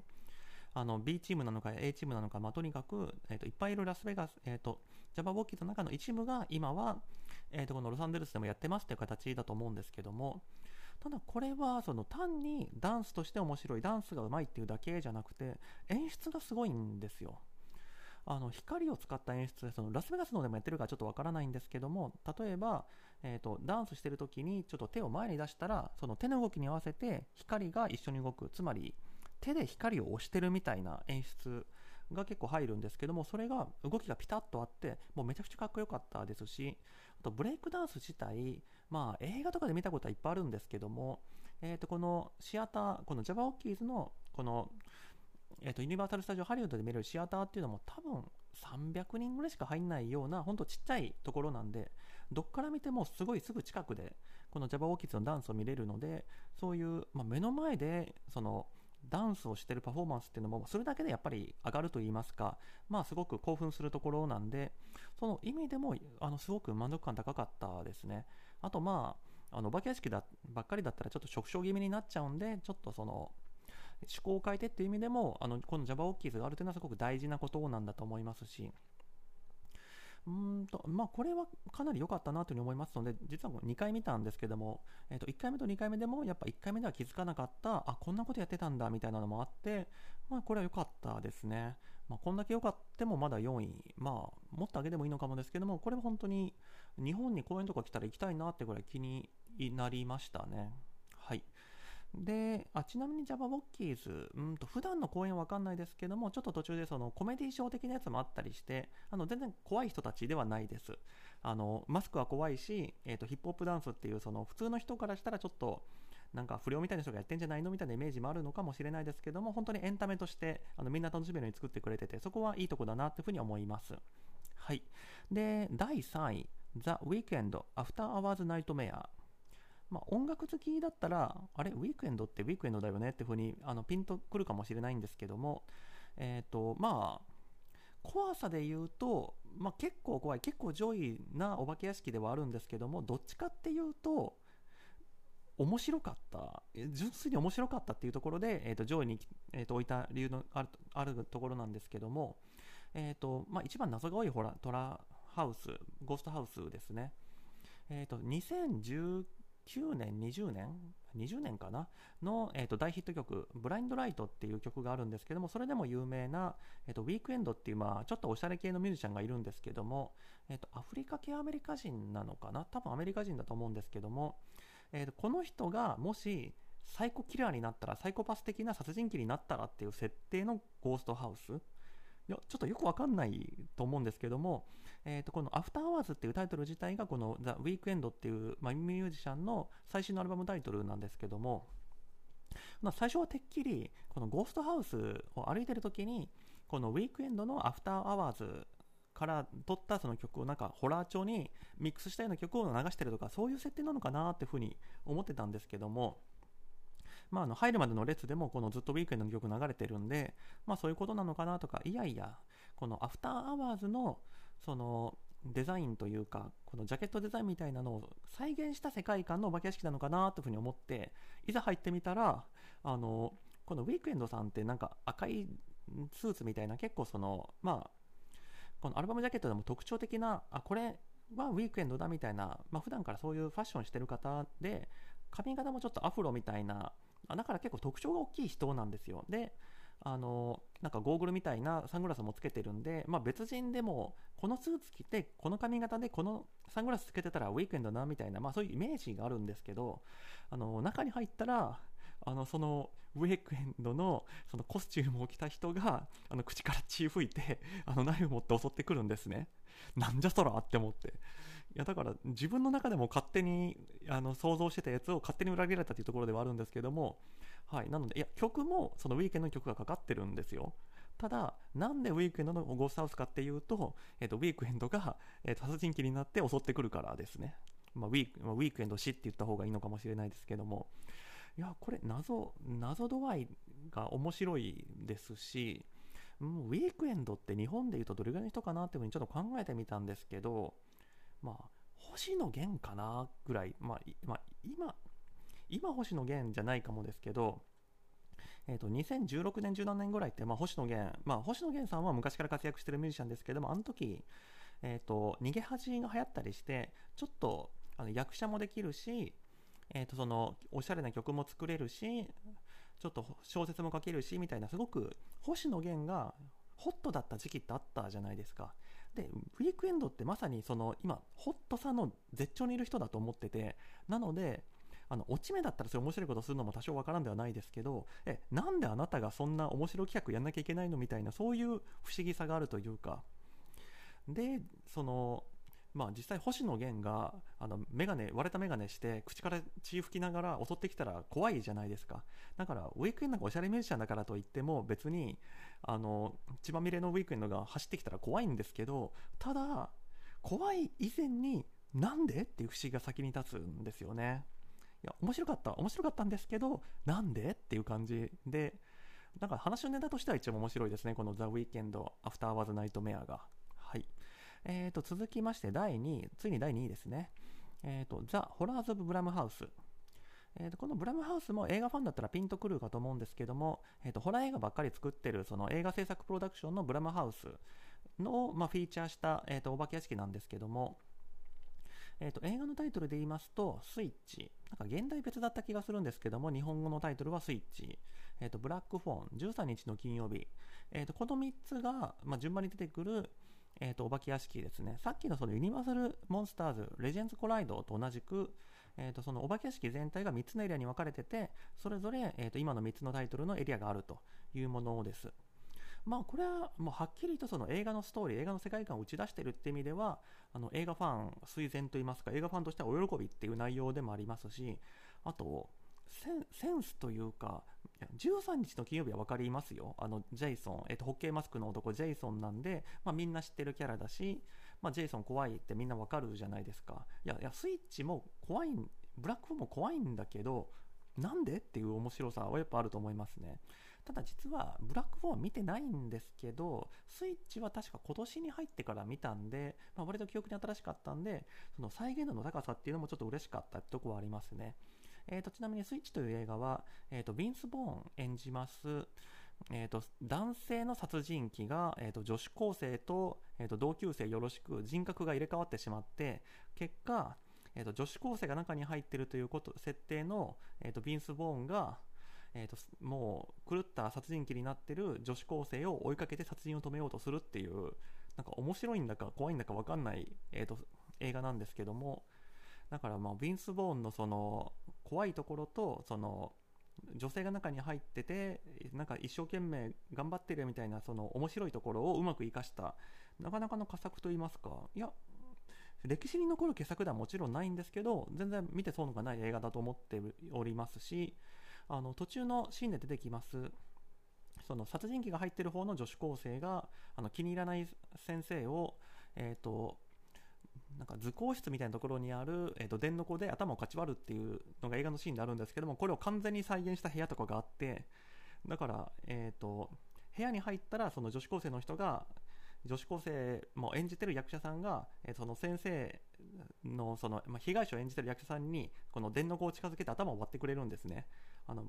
あの B チームなのか A チームなのか、まあ、とにかく、えー、といっぱいいるラスベガス、えーと、ジャパウォッキーズの中の一部が今は、えー、とこのロサンゼルスでもやってますっていう形だと思うんですけども、ただこれはその単にダンスとして面白い、ダンスがうまいっていうだけじゃなくて、演出がすごいんですよ。あの光を使った演出でそのラスベガスのでもやってるかちょっとわからないんですけども例えば、えーと、ダンスしてる時にちょっと手を前に出したらその手の動きに合わせて光が一緒に動くつまり手で光を押してるみたいな演出が結構入るんですけどもそれが動きがピタッとあってもうめちゃくちゃかっこよかったですしあとブレイクダンス自体まあ映画とかで見たことはいっぱいあるんですけども、えー、とこのシアターこのジャバオッキーズのこのえっ、ー、と、ユニバーサル・スタジオ・ハリウッドで見れるシアターっていうのも多分300人ぐらいしか入んないような、ほんとちっちゃいところなんで、どっから見てもすごいすぐ近くで、このジャバオーキッズのダンスを見れるので、そういう、まあ、目の前で、その、ダンスをしてるパフォーマンスっていうのも、それだけでやっぱり上がると言いますか、まあすごく興奮するところなんで、その意味でも、あの、すごく満足感高かったですね。あとまあ、あの、お化け屋敷だばっかりだったらちょっと触傷気味になっちゃうんで、ちょっとその、思考を変えてっていう意味でも、あの、この Java オッキーズがあるというのはすごく大事なことなんだと思いますし、うんと、まあ、これはかなり良かったなというふうに思いますので、実は2回見たんですけども、えっ、ー、と、1回目と2回目でも、やっぱ1回目では気づかなかった、あ、こんなことやってたんだ、みたいなのもあって、まあ、これは良かったですね。まあ、こんだけ良かってもまだ4位、まあ、もっと上げてもいいのかもですけども、これは本当に、日本に公演とか来たら行きたいなってぐらい気になりましたね。で、あちなみに Java ボッキーズ、うんと普段の公演わかんないですけども、ちょっと途中でそのコメディーショー的なやつもあったりして、あの全然怖い人たちではないです。あのマスクは怖いし、えーと、ヒップホップダンスっていうその普通の人からしたらちょっとなんか不良みたいな人がやってんじゃないのみたいなイメージもあるのかもしれないですけども、本当にエンタメとしてあのみんな楽しめるように作ってくれてて、そこはいいとこだなっていうふうに思います。はい。で、第3位、The Weekend After Hours Nightmare。まあ、音楽好きだったら、あれ、ウィークエンドってウィークエンドだよねっていうふうにあのピンとくるかもしれないんですけども、えっ、ー、と、まあ、怖さで言うと、まあ、結構怖い、結構上位なお化け屋敷ではあるんですけども、どっちかっていうと、面白かった、純粋に面白かったっていうところで、えー、と上位に、えー、と置いた理由のあるあるところなんですけども、えーとまあ、一番謎が多いほらトラハウス、ゴーストハウスですね。えーと、2019 9年、20年 ?20 年かな？の、えーと、大ヒット曲、ブラインドライトっていう曲があるんですけども、それでも有名な、えーと、ウィークエンドっていう、まあ、ちょっとおしゃれ系のミュージシャンがいるんですけども、えーと、アフリカ系アメリカ人なのかな？多分アメリカ人だと思うんですけども、えー、とこの人がもしサイコキラーになったら、サイコパス的な殺人鬼になったらっていう設定のゴーストハウスちょっとよくわかんないと思うんですけども、えー、とこの「アフターアワーズ」っていうタイトル自体がこの「ザ・ウィークエンド」っていう、まあ、ミュージシャンの最新のアルバムタイトルなんですけども、まあ、最初はてっきりこのゴーストハウスを歩いてる時にこのウィークエンドの「アフターアワーズ」から撮ったその曲をなんかホラー調にミックスしたような曲を流してるとかそういう設定なのかなっていうふうに思ってたんですけどもまあ、あの入るまでの列でもこのずっとウィークエンドの曲流れてるんで、まあ、そういうことなのかなとかいやいやこのアフターアワーズのそのデザインというかこのジャケットデザインみたいなのを再現した世界観のお化け屋敷なのかなというふうに思っていざ入ってみたらあのこのウィークエンドさんってなんか赤いスーツみたいな結構そのまあこのアルバムジャケットでも特徴的なあこれはウィークエンドだみたいな、まあ普段からそういうファッションしてる方で髪型もちょっとアフロみたいなだから結構特徴が大きい人なんですよ。で、あのなんかゴーグルみたいなサングラスもつけてるんで、まあ、別人でもこのスーツ着てこの髪型でこのサングラスつけてたらウィークエンドなみたいな、まあ、そういうイメージがあるんですけどあの中に入ったらあのそのウェイクエンドのそのコスチュームを着た人があの口から血吹いてあのナイフ持って襲ってくるんですね。なんじゃそらって思って。いやだから自分の中でも勝手にあの想像してたやつを勝手に裏切られたというところではあるんですけども、はい、なのでいや曲もそのウィークエンドの曲がかかってるんですよ。ただ、なんでウィークエンドのゴーストハウスかっていうと、えー、とウィークエンドが、えー、と殺人鬼になって襲ってくるからですね。まあ、ウィークウィークエンド死って言った方がいいのかもしれないですけども、いや、これ謎、謎度合いが面白いですし、ウィークエンドって日本で言うとどれぐらいの人かなっていうふうにちょっと考えてみたんですけど、まあ、星野源かなぐらい、まあ、まあ、今、今星野源じゃないかもですけど、えーと、2016年、17年ぐらいって、まあ、星野源、まあ、星野源さんは昔から活躍してるミュージシャンですけども、あの時、えーと、逃げ恥が流行ったりして、ちょっとあの役者もできるし、えーと、そのおしゃれな曲も作れるしちょっと小説も書けるしみたいなすごく星野源がホットだった時期ってあったじゃないですか。でウィークエンドってまさにその今ホットさの絶頂にいる人だと思っててなのであの落ち目だったらそれ面白いことするのも多少わからんではないですけどえなんであなたがそんな面白企画やんなきゃいけないのみたいなそういう不思議さがあるというか。でそのまあ、実際星野源があのメガネ割れた眼鏡して口から血吹きながら襲ってきたら怖いじゃないですか。だからウィークエンドがおしゃれミュージシャンだからといっても別にあの血まみれのウィークエンドが走ってきたら怖いんですけどただ怖い以前になんでっていう不思議が先に立つんですよね。いや面白かった面白かったんですけどなんでっていう感じでだから話のネタとしては一番面白いですね。この「ザ・ウィーケンド・アフター・ワーズ・ナイト・メアが。えー、と続きまして第2位、ついに第2位ですね。えー、とザ・ホラーズ・オブ・ブラムハウス。えー、とこのブラムハウスも映画ファンだったらピンとくるかと思うんですけども、えー、とホラー映画ばっかり作ってるその映画制作プロダクションのブラムハウスの、まあ、フィーチャーした、えー、とお化け屋敷なんですけども、えー、と映画のタイトルで言いますと、スイッチ。なんか現代別だった気がするんですけども、日本語のタイトルはスイッチ。えー、とブラックフォン、13日の金曜日。えー、とこの3つが、まあ、順番に出てくる、えーと、お化け屋敷ですね。さっきのそのユニバーサルモンスターズ、レジェンズコライドと同じく、えーと、そのお化け屋敷全体が3つのエリアに分かれてて、それぞれ、えーと、今の3つのタイトルのエリアがあるというものです。まあこれはもうはっきりとその映画のストーリー、映画の世界観を打ち出してるって意味では、あの映画ファン垂涎といいますか、映画ファンとしてはお喜びっていう内容でもありますし、あと、センスというか、13日の金曜日は分かりますよ。あの、ジェイソン、えっと、ホッケーマスクの男、ジェイソンなんで、まあ、みんな知ってるキャラだし、まあ、ジェイソン怖いってみんな分かるじゃないですか。いや、いや、スイッチも怖い、ブラックホーも怖いんだけど、なんでっていう面白さはやっぱあると思いますね。ただ実は、ブラックフォーは見てないんですけど、スイッチは確か今年に入ってから見たんで、まあ、割と記憶に新しかったんで、その再現度の高さっていうのもちょっと嬉しかったってとこはありますね。えーと、ちなみに「スイッチ」という映画は、えーと、ビンス・ボーン演じます、えーと、男性の殺人鬼が、えー、と女子高生と,、えー、と同級生よろしく人格が入れ替わってしまって結果、えー、と女子高生が中に入っているということ設定の、えー、とビンス・ボーンがえーと、もう狂った殺人鬼になってる女子高生を追いかけて殺人を止めようとするっていうなんか面白いんだか怖いんだか分かんない、えーと映画なんですけどもだからまあビンス・ボーンのその怖いところとその女性が中に入っててなんか一生懸命頑張ってるみたいなその面白いところをうまく生かしたなかなかの佳作と言いますか。いや歴史に残る傑作ではもちろんないんですけど全然見て損がない映画だと思っておりますしあの途中のシーンで出てきますその殺人鬼が入ってる方の女子高生があの気に入らない先生を、えーとなんか図工室みたいなところにある、えーと、電の子で頭をかち割るっていうのが映画のシーンであるんですけどもこれを完全に再現した部屋とかがあってだから、えーと、部屋に入ったらその女子高生の人が女子高生も演じてる役者さんが、えー、その先生のその、まあ、被害者を演じてる役者さんにこの電の子を近づけて頭を割ってくれるんですね。あの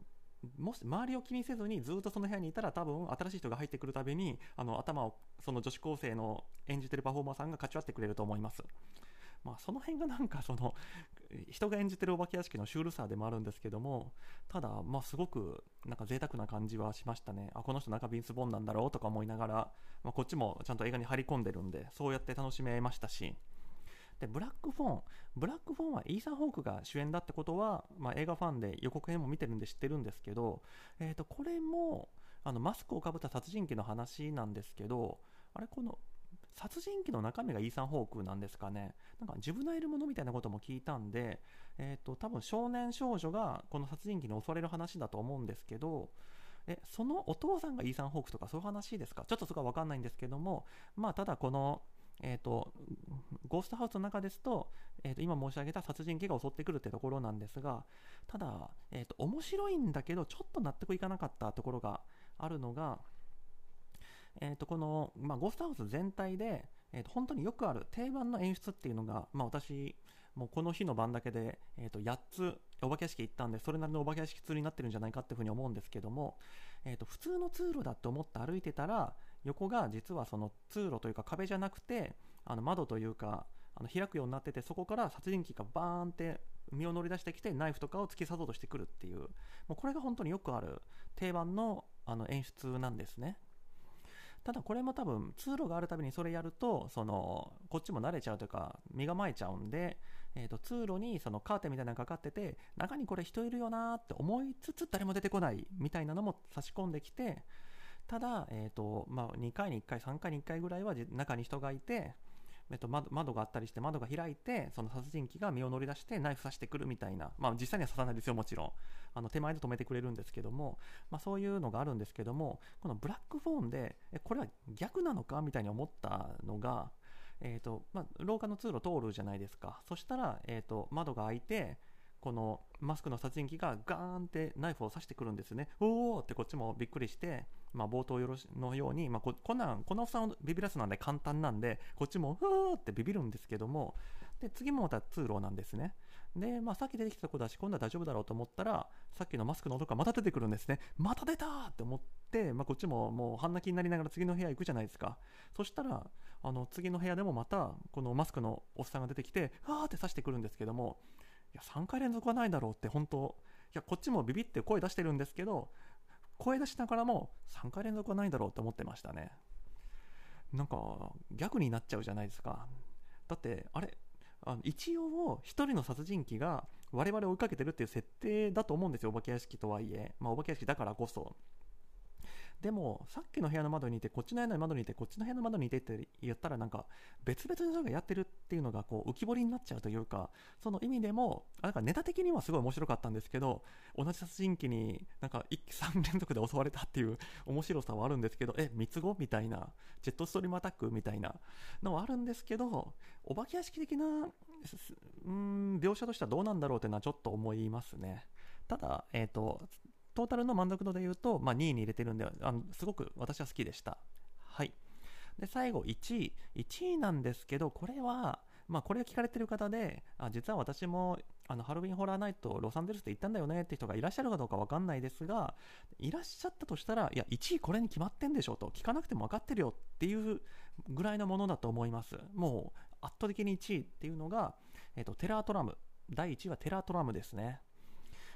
もし周りを気にせずにずっとその部屋にいたら多分新しい人が入ってくるたびにあの頭をその女子高生の演じてるパフォーマーさんがかち割ってくれると思います。まあ、その辺がなんかその人が演じてるお化け屋敷のシュールさでもあるんですけどもただまあすごくなんか贅沢な感じはしましたねあこの人中ビンス・ボンなんだろうとか思いながら、まあ、こっちもちゃんと映画に張り込んでるんでそうやって楽しめましたしでブラックフォンブラックフォンはイーサン・ホークが主演だってことは、まあ、映画ファンで予告編も見てるんで知ってるんですけど、えー、とこれもあのマスクをかぶった殺人鬼の話なんですけどあれこの殺人鬼の中身がイーサン・ホークなんですかね？なんかジブナイルものみたいなことも聞いたんで、えー、と多分少年少女がこの殺人鬼に襲われる話だと思うんですけどえそのお父さんがイーサン・ホークとかそういう話ですか？ちょっとそこは分かんないんですけどもまあただこのえーと、ゴーストハウスの中ですと,、えーと、今申し上げた殺人鬼が襲ってくるってところなんですがただ、えーと、面白いんだけどちょっと納得いかなかったところがあるのが、えー、とこの、まあ、ゴーストハウス全体で、えー、と本当によくある定番の演出っていうのが、まあ、私もうこの日の晩だけで、えー、と8つお化け屋敷行ったんでそれなりのお化け屋敷通になってるんじゃないかっていうふうに思うんですけども、えー、と普通の通路だって思って歩いてたら横が実はその通路というか壁じゃなくてあの窓というかあの開くようになっててそこから殺人鬼がバーンって身を乗り出してきてナイフとかを突き刺そうとしてくるっていうもうこれが本当によくある定番のあの演出なんですね。ただこれも多分通路があるたびにそれやるとそのこっちも慣れちゃうというか身構えちゃうんで、えー、と通路にそのカーテンみたいなのがかかってて中にこれ人いるよなって思いつつ誰も出てこないみたいなのも差し込んできてただ、えーとまあ、2回に1回、3回に1回ぐらいは中に人がいて、えっと、窓があったりして窓が開いてその殺人鬼が身を乗り出してナイフ刺してくるみたいな、まあ、実際には刺さないですよもちろん。あの手前で止めてくれるんですけども、まあ、そういうのがあるんですけどもこのブラックフォーンでえこれは逆なのか？みたいに思ったのが、えーとまあ、廊下の通路通るじゃないですか。そしたら、えーと窓が開いてこのマスクの殺人鬼がガーンってナイフを刺してくるんですね。おおってこっちもびっくりして、まあ、冒頭よろしのように、まあ、ここんなんこのおっさんをビビらすなんで簡単なんでこっちもふーってビビるんですけどもで次もまた通路なんですね。で、まあ、さっき出てきた子だし今度は大丈夫だろうと思ったらさっきのマスクの音がまた出てくるんですね。また出たって思って、まあ、こっちももう半泣きになりながら次の部屋行くじゃないですか。そしたらあの次の部屋でもまたこのマスクのおっさんが出てきてわーって刺してくるんですけどもいや、3回連続はないだろうって、本当いや、こっちもビビって声出してるんですけど、声出しながらも3回連続はないだろうと思ってましたね。なんか、逆になっちゃうじゃないですか。だって、あれ、あの一応、一人の殺人鬼が我々を追いかけてるっていう設定だと思うんですよ、お化け屋敷とはいえ。まあ、お化け屋敷だからこそ。でもさっきの部屋の窓にいてこっちの部屋の窓にいてこっちの部屋の窓にいてって言ったらなんか別々の人がやってるっていうのがこう浮き彫りになっちゃうというかその意味でもなんかネタ的にはすごい面白かったんですけど同じ殺人鬼になんか3連続で襲われたっていう面白さはあるんですけどえ三つ子みたいなジェットストリームアタックみたいなのはあるんですけどお化け屋敷的なうん描写としてはどうなんだろうっていうのはちょっと思いますね。ただ、えーとトータルの満足度で言うと、まあ、2位に入れてるんであのすごく私は好きでした。はい。で最後1位。1位なんですけどこれはまあ、これを聞かれてる方であ実は私もあのハロウィンホラーナイトロサンゼルスで行ったんだよねって人がいらっしゃるかどうか分かんないですがいらっしゃったとしたらいや1位これに決まってんでしょと聞かなくても分かってるよっていうぐらいのものだと思います。もう圧倒的に1位っていうのが、えーとテラートラム。第1位はテラートラムですね。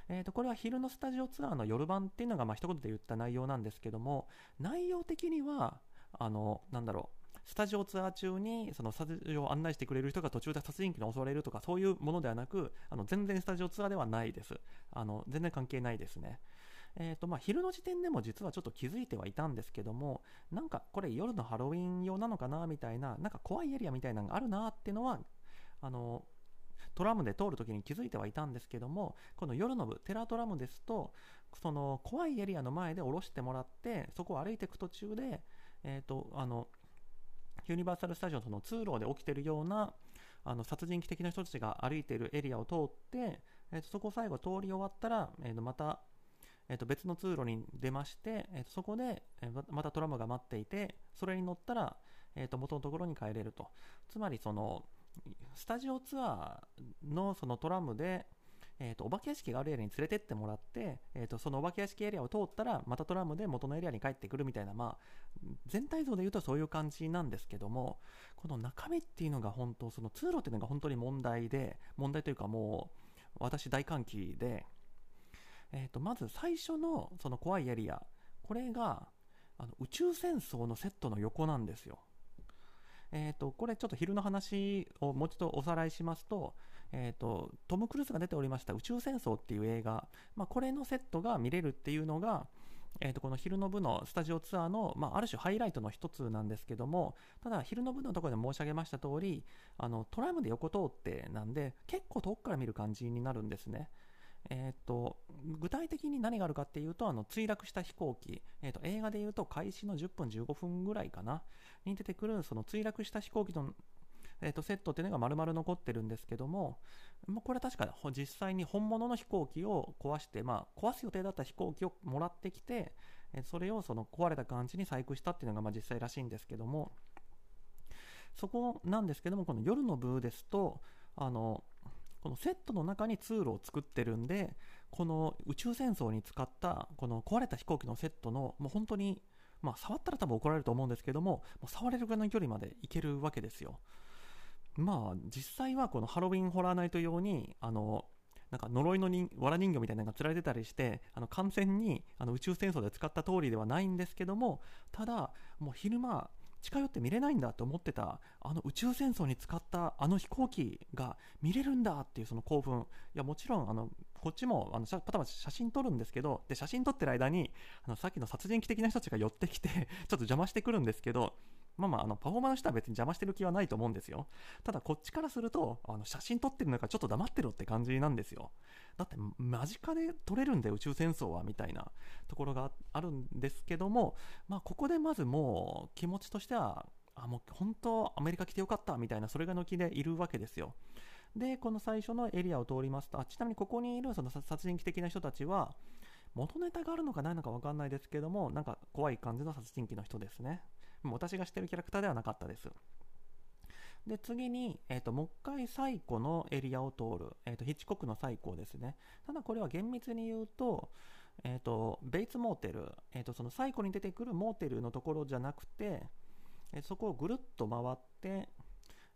えー、とこれは昼のスタジオツアーの夜版っていうのがまあ一言で言った内容なんですけども内容的にはあのなんだろうスタジオツアー中にそのスタジオを案内してくれる人が途中で殺人鬼に襲われるとかそういうものではなくあの全然スタジオツアーではないです。あの全然関係ないですね。えーとまあ、昼の時点でも実はちょっと気づいてはいたんですけどもなんかこれ夜のハロウィン用なのかなみたいななんか怖いエリアみたいなのがあるなっていうのはあのトラムで通るときに気づいてはいたんですけどもこの夜の部テラトラムですとその怖いエリアの前で降ろしてもらってそこを歩いていく途中で、えーと、あのユニバーサル・スタジオの通路で起きてるようなあの殺人鬼的な人たちが歩いているエリアを通って、えーと、そこを最後通り終わったら、えーと、また、えー、と別の通路に出まして、えー、とそこで、えー、またトラムが待っていてそれに乗ったら、えー、と元のところに帰れると。つまりそのスタジオツアーのそのトラムで、えーと、お化け屋敷があるエリアに連れてってもらって、えーと、そのお化け屋敷エリアを通ったらまたトラムで元のエリアに帰ってくるみたいな、まあ、全体像で言うとそういう感じなんですけどもこの中身っていうのが本当その通路っていうのが本当に問題で問題というかもう私大歓喜で、えーとまず最初のその怖いエリアこれがあの宇宙戦争のセットの横なんですよ。えーと、これちょっと昼の話をもう一度おさらいしますと,、えーと、トム・クルーズが出ておりました「宇宙戦争」っていう映画、まあ、これのセットが見れるっていうのが、えーと、この昼の部のスタジオツアーの、まあ、ある種ハイライトの一つなんですけどもただ昼の部のところで申し上げました通りありトラムで横通ってなんで結構遠くから見る感じになるんですね。えーと、具体的に何があるかっていうとあの墜落した飛行機、えーと、映画でいうと開始の10分15分ぐらいかなに出てくるその墜落した飛行機の、えーと、セットっていうのが丸々残ってるんですけども、まあ、これは確か実際に本物の飛行機を壊して、まあ、壊す予定だった飛行機をもらってきて、えそれをその壊れた感じに細工したっていうのがまあ実際らしいんですけどもそこなんですけどもこの夜の部ですとあのこのセットの中に通路を作ってるんでこの宇宙戦争に使ったこの壊れた飛行機のセットのもう本当にまあ触ったら多分怒られると思うんですけどももう触れるぐらいの距離まで行けるわけですよ。まあ実際はこのハロウィンホラーナイト用にあのなんか呪いの人わら人形みたいなのがつられてたりしてあの完全にあの宇宙戦争で使った通りではないんですけどもただもう昼間近寄って見れないんだと思ってたあの宇宙戦争に使ったあの飛行機が見れるんだっていうその興奮。いやもちろんあのこっちもあのパタパタ写真撮るんですけどで写真撮ってる間にあのさっきの殺人鬼的な人たちが寄ってきてちょっと邪魔してくるんですけどまあまあ、あのパフォーマーの人は別に邪魔してる気はないと思うんですよ。ただこっちからすると、あの写真撮ってるのかちょっと黙ってろって感じなんですよ。だって間近で撮れるんで宇宙戦争はみたいなところがあるんですけども、まあここでまずもう気持ちとしては、あ、もう本当アメリカ来てよかったみたいなそれが抜きでいるわけですよ。で、この最初のエリアを通りますと、あちなみにここにいるその殺人鬼的な人たちは、元ネタがあるのかないのか分かんないですけども、なんか怖い感じの殺人鬼の人ですね。私が知ってるキャラクターではなかったです。で、次に、えっ、ー、と、もう一回最古のエリアを通る、えっ、ー、と、ヒッチコックの最古ですね。ただこれは厳密に言うと、えっ、ー、と、ベイツモーテル、えっ、と、その最古に出てくるモーテルのところじゃなくて、えそこをぐるっと回って、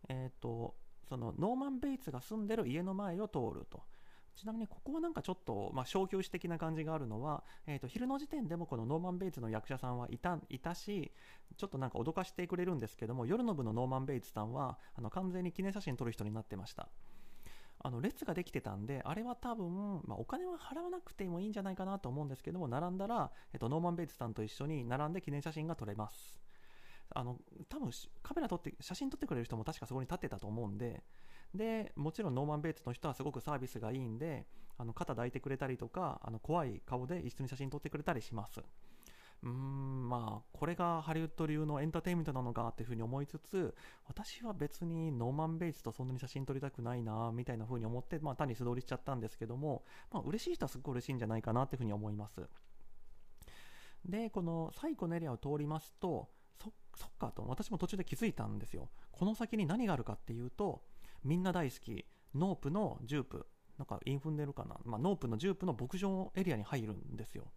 えっ、と、そのノーマン・ベイツが住んでる家の前を通ると。ちなみにここはなんかちょっと、まあ、小休止的な感じがあるのは、えー、と昼の時点でもこのノーマン・ベイツの役者さんはいたいたしちょっとなんか脅かしてくれるんですけども夜の部のノーマン・ベイツさんはあの完全に記念写真撮る人になってました。あの列ができてたんであれは多分、まあ、お金は払わなくてもいいんじゃないかなと思うんですけども並んだら、えー、とノーマン・ベイツさんと一緒に並んで記念写真が撮れます。あの多分カメラ撮って写真撮ってくれる人も確かそこに立ってたと思うんででもちろんノーマン・ベイツの人はすごくサービスがいいんであの肩抱いてくれたりとかあの怖い顔で一緒に写真撮ってくれたりします。うーんまあこれがハリウッド流のエンターテインメントなのかっていうふうに思いつつ私は別にノーマン・ベイツとそんなに写真撮りたくないなみたいなふうに思って、まあ、単に素通りしちゃったんですけども、まあ嬉しい人はすごく嬉しいんじゃないかなっていうふうに思います。でこの最古のエリアを通りますとそそっかと私も途中で気づいたんですよ。この先に何があるかっていうとみんな大好き。ノープのジュープ。なんかインフンデルかな、まあ、ノープのジュープの牧場エリアに入るんですよ、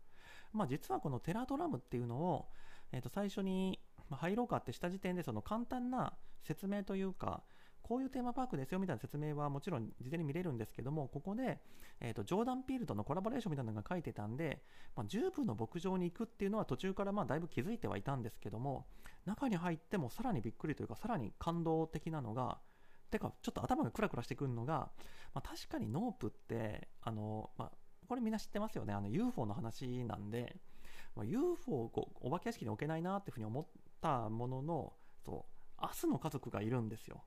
まあ、実はこのテラドラムっていうのを、えー、と最初に入ろうかってした時点でその簡単な説明というかこういうテーマパークですよみたいな説明はもちろん事前に見れるんですけども、ここで、えーと、ジョーダン・ピールとのコラボレーションみたいなのが書いてたんで、まあ、ジュープの牧場に行くっていうのは途中からまあだいぶ気づいてはいたんですけども、中に入ってもさらにびっくりというか、さらに感動的なのが、てかちょっと頭がクラクラしてくるのが、まあ、確かにノープってあの、まあ、これみんな知ってますよねあの UFO の話なんで、まあ、UFO をお化け屋敷に置けないなっていうふうに思ったもののそう明日の家族がいるんですよ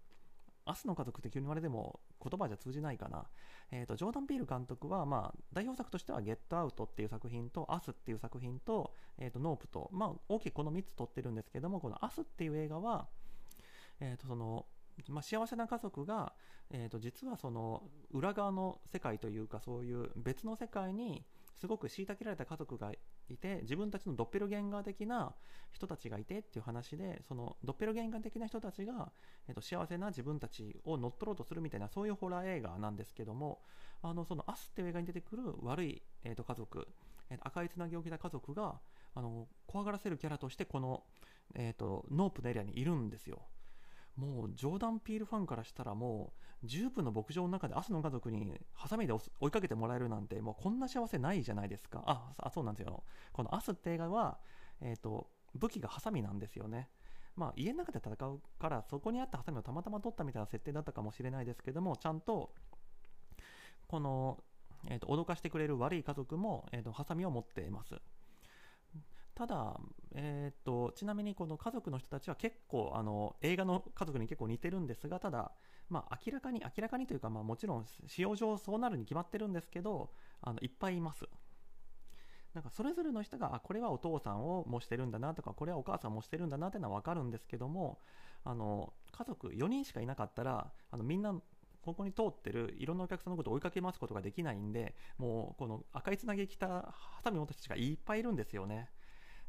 明日の家族って急に言われても言葉じゃ通じないかな。え、ー、と、ジョーダン・ピール監督は、まあ、代表作としては、ゲットアウトっていう作品と、アスっていう作品と、え、ー、と、ノープと、まあ、大きくこの3つ撮ってるんですけども、このアスっていう映画は、えっ、ー、と、その、まあ、幸せな家族が、えー、と実はその裏側の世界というかそういう別の世界にすごく虐げられた家族がいて自分たちのドッペルゲンガー的な人たちがいてっていう話でそのドッペルゲンガー的な人たちが、えー、と幸せな自分たちを乗っ取ろうとするみたいなそういうホラー映画なんですけどもあのその「アス」っていう映画に出てくる悪い、えー、と家族、えー、赤いつなぎを着た家族があの怖がらせるキャラとしてこの、えー、とノープのエリアにいるんですよ。もうジョーダン・ピールファンからしたらもうジュープの牧場の中でアスの家族にハサミで追いかけてもらえるなんてもうこんな幸せないじゃないですか。ああそうなんですよ。このアスって映画は、えーと、武器がハサミなんですよね。まあ家の中で戦うからそこにあったハサミをたまたま取ったみたいな設定だったかもしれないですけどもちゃんとこの、えーと、脅かしてくれる悪い家族も、えーとハサミを持っています。ただ、えーと、ちなみにこの家族の人たちは結構あの映画の家族に結構似てるんですがただ、まあ、明らかに明らかにというか、まあ、もちろん使用上そうなるに決まってるんですけどあのいっぱいいます。なんかそれぞれの人があこれはお父さんを模してるんだなとかこれはお母さんを模してるんだなっていうのは分かるんですけどもあの家族4人しかいなかったらあのみんなここに通ってるいろんなお客さんのことを追いかけ回すことができないんでもうこの赤いつなぎ着たハサミ持った人たちがいっぱいいるんですよね。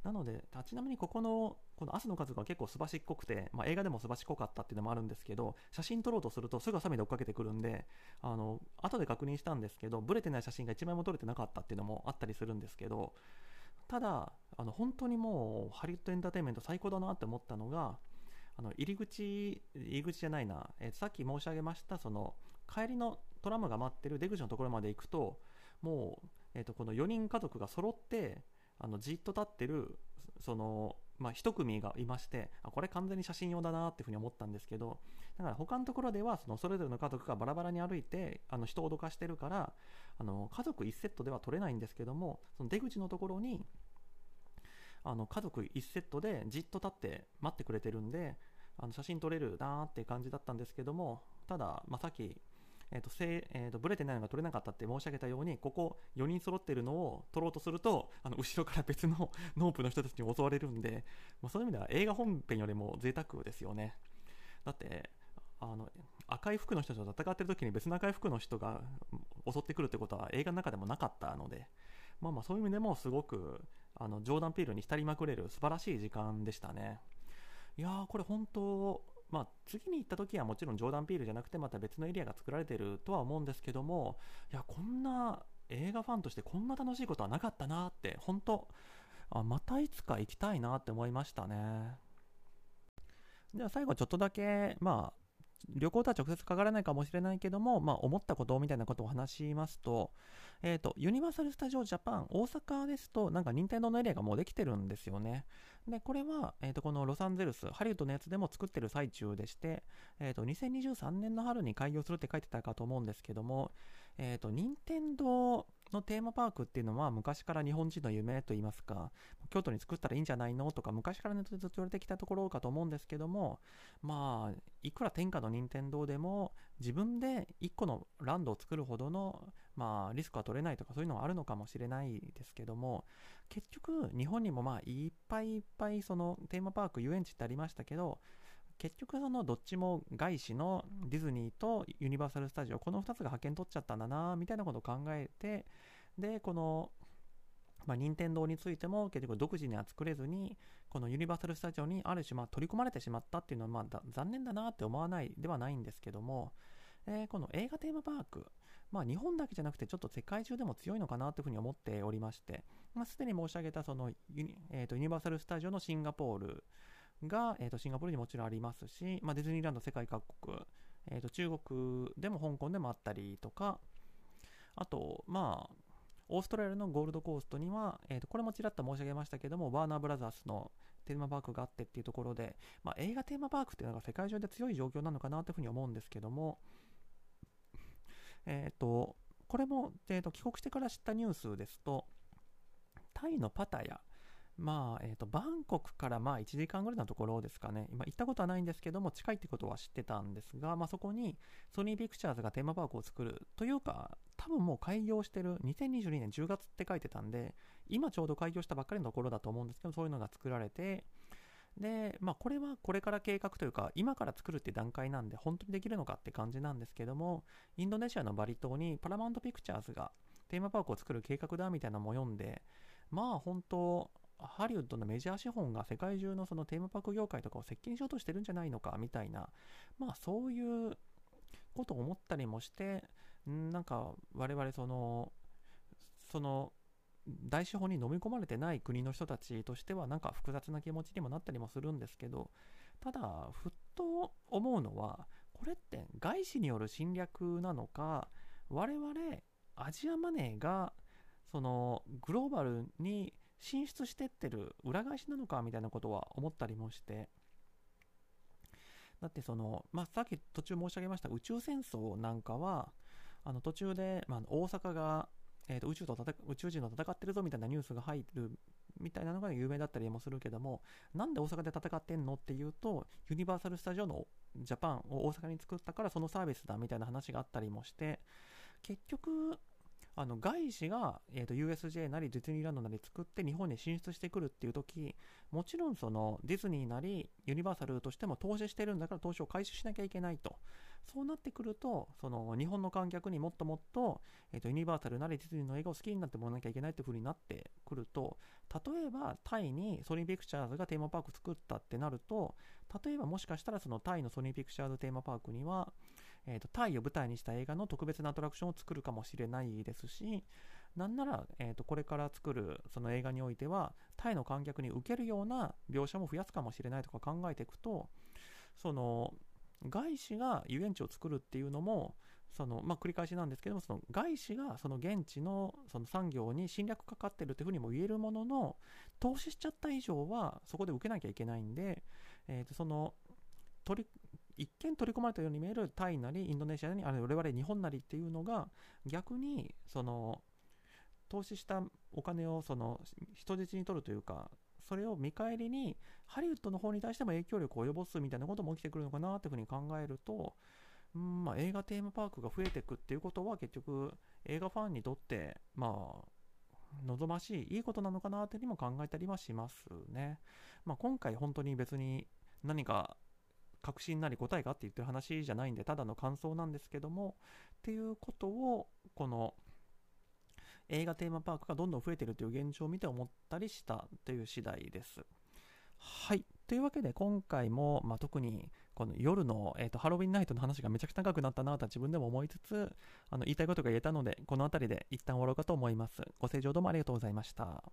なので、ちなみにここの、この汗の数が結構すばしっこくて、まあ、映画でもすばしっこかったっていうのもあるんですけど、写真撮ろうとするとすぐハサミで追っかけてくるんで、あの、後で確認したんですけど、ブレてない写真が1枚も撮れてなかったっていうのもあったりするんですけど、ただ、あの、本当にもう、ハリウッドエンターテインメント最高だなって思ったのが、あの、入り口、入り口じゃないな、えー、さっき申し上げました、その、帰りのトラムが待ってる出口のところまで行くと、もう、えっ、ー、と、この4人家族が揃って、あのじっと立ってるその、まあ、一組がいましてあこれ完全に写真用だなっていうふうに思ったんですけどだから他のところではそのそれぞれの家族がバラバラに歩いてあの人を脅かしてるからあの家族1セットでは撮れないんですけどもその出口のところにあの家族1セットでじっと立って待ってくれてるんであの写真撮れるなーって感じだったんですけどもただ、まあ、さっきえーとせえーと、ブレてないのが取れなかったって申し上げたようにここ4人揃ってるのを取ろうとするとあの後ろから別の ノープの人たちに襲われるんで、まあ、そういう意味では映画本編よりも贅沢ですよね。だってあの赤い服の人と戦ってる時に別の赤い服の人が襲ってくるってことは映画の中でもなかったのでまあまそういう意味でもすごくあのジョーダン・ピールに浸りまくれる素晴らしい時間でしたね。いやーこれ本当まあ、次に行った時はもちろんジョーダン・ピールじゃなくてまた別のエリアが作られてるとは思うんですけどもいやこんな映画ファンとしてこんな楽しいことはなかったなって本当あまたいつか行きたいなって思いましたね。では最後ちょっとだけまあ旅行とは直接かからないかもしれないけども、まあ、思ったことみたいなことを話しますと、えっ、ー、と、ユニバーサル・スタジオ・ジャパン、大阪ですと、なんか任天堂のエリアがもうできてるんですよね。で、これは、えっ、ー、と、このロサンゼルス、ハリウッドのやつでも作ってる最中でして、えっ、ー、と、2023年の春に開業するって書いてたかと思うんですけども、えっ、と、任天堂のテーマパークっていうのは昔から日本人の夢といいますか、京都に作ったらいいんじゃないの？とか昔からネットでずっと言われてきたところかと思うんですけども、まあ、いくら天下の任天堂でも自分で1個のランドを作るほどの、まあ、リスクは取れないとかそういうのはあるのかもしれないですけども、結局日本にもまあいっぱいいっぱいそのテーマパーク遊園地ってありましたけど、結局そのどっちも外資のディズニーとユニバーサル・スタジオこの2つが派遣取っちゃったんだなみたいなことを考えてでこのまあ、任天堂についても結局独自には作れずにこのユニバーサル・スタジオにある種まあ取り込まれてしまったっていうのはまあ残念だなって思わないではないんですけども、えー、この映画テーマパーク、まあ、日本だけじゃなくてちょっと世界中でも強いのかなというふうに思っておりまして、まあ、すでに申し上げたそのユニ,、えー、とユニバーサル・スタジオのシンガポールが、えー、とシンガポールにもちろんありますし、まあ、ディズニーランド世界各国、えー、と中国でも香港でもあったりとか、あと、まあ、オーストラリアのゴールドコーストには、えー、とこれもちらっと申し上げましたけども、ワーナーブラザースのテーマパークがあってっていうところで、まあ、映画テーマパークっていうのが世界中で強い状況なのかなというふうに思うんですけども、えっ、ー、と、これも、えーと帰国してから知ったニュースですと、タイのパタヤまあ、え、ー、と、バンコクからまあ1時間ぐらいのところですかね。今行ったことはないんですけども、近いってことは知ってたんですが、まあそこにソニーピクチャーズがテーマパークを作るというか、多分もう開業してる2022年10月って書いてたんで、今ちょうど開業したばっかりのところだと思うんですけど、そういうのが作られて、で、まあこれはこれから計画というか、今から作るって段階なんで、本当にできるのかって感じなんですけども、インドネシアのバリ島にパラマウントピクチャーズがテーマパークを作る計画だみたいなのも読んで、まあ本当ハリウッドのメジャー資本が世界中のそのテーマパーク業界とかを席巻しようとしてるんじゃないのかみたいな、まあそういうことを思ったりもして、なんか我々その、その大資本に飲み込まれてない国の人たちとしてはなんか複雑な気持ちにもなったりもするんですけどただふっと思うのはこれって外資による侵略なのか我々アジアマネーがそのグローバルに進出してってる裏返しなのかみたいなことは思ったりもして。だってその、まあ、さっき途中申し上げました宇宙戦争なんかはあの途中で、まあ、大阪がえーと、宇宙と宇宙人と戦ってるぞみたいなニュースが入るみたいなのが有名だったりもするけどもなんで大阪で戦ってんのっていうとユニバーサル・スタジオのジャパンを大阪に作ったからそのサービスだみたいな話があったりもして結局あの外資が、えーと、USJ なりディズニーランドなり作って日本に進出してくるっていう時もちろんそのディズニーなりユニバーサルとしても投資してるんだから投資を回収しなきゃいけないと。そうなってくると、その日本の観客にもっともっと、えーと、ユニバーサルなりディズニーの映画を好きになってもらわなきゃいけないっていう風になってくると、例えばタイにソニーピクチャーズがテーマパーク作ったってなると、例えばもしかしたらそのタイのソニーピクチャーズテーマパークには、えーと、タイを舞台にした映画の特別なアトラクションを作るかもしれないですし、なんなら、えーとこれから作るその映画においては、タイの観客に受けるような描写も増やすかもしれないとか考えていくと、その外資が遊園地を作るっていうのもその、まあ、繰り返しなんですけどもその外資がその現地のその産業に侵略かかってるっていうふうにも言えるものの投資しちゃった以上はそこで受けなきゃいけないんで、えー、とその取り一見取り込まれたように見えるタイなりインドネシアなりあれ我々日本なりっていうのが逆にその投資したお金をその人質に取るというかそれを見返りにハリウッドの方に対しても影響力を及ぼすみたいなことも起きてくるのかなっていうふうに考えると、うんまあ、映画テーマパークが増えていくっていうことは結局映画ファンにとってまあ望ましいいいことなのかなっていうにも考えたりはしますね。まあ、今回本当に別に何か確信なり答えがって言ってる話じゃないんでただの感想なんですけどもっていうことをこの映画テーマパークがどんどん増えてるという現状を見て思ったりしたという次第です。はい。というわけで今回も、まあ、特にこの夜の、えーと、ハロウィンナイトの話がめちゃくちゃ長くなったなと自分でも思いつつあの言いたいことが言えたのでこの辺りで一旦終わろうかと思います。ご清聴どうもありがとうございました。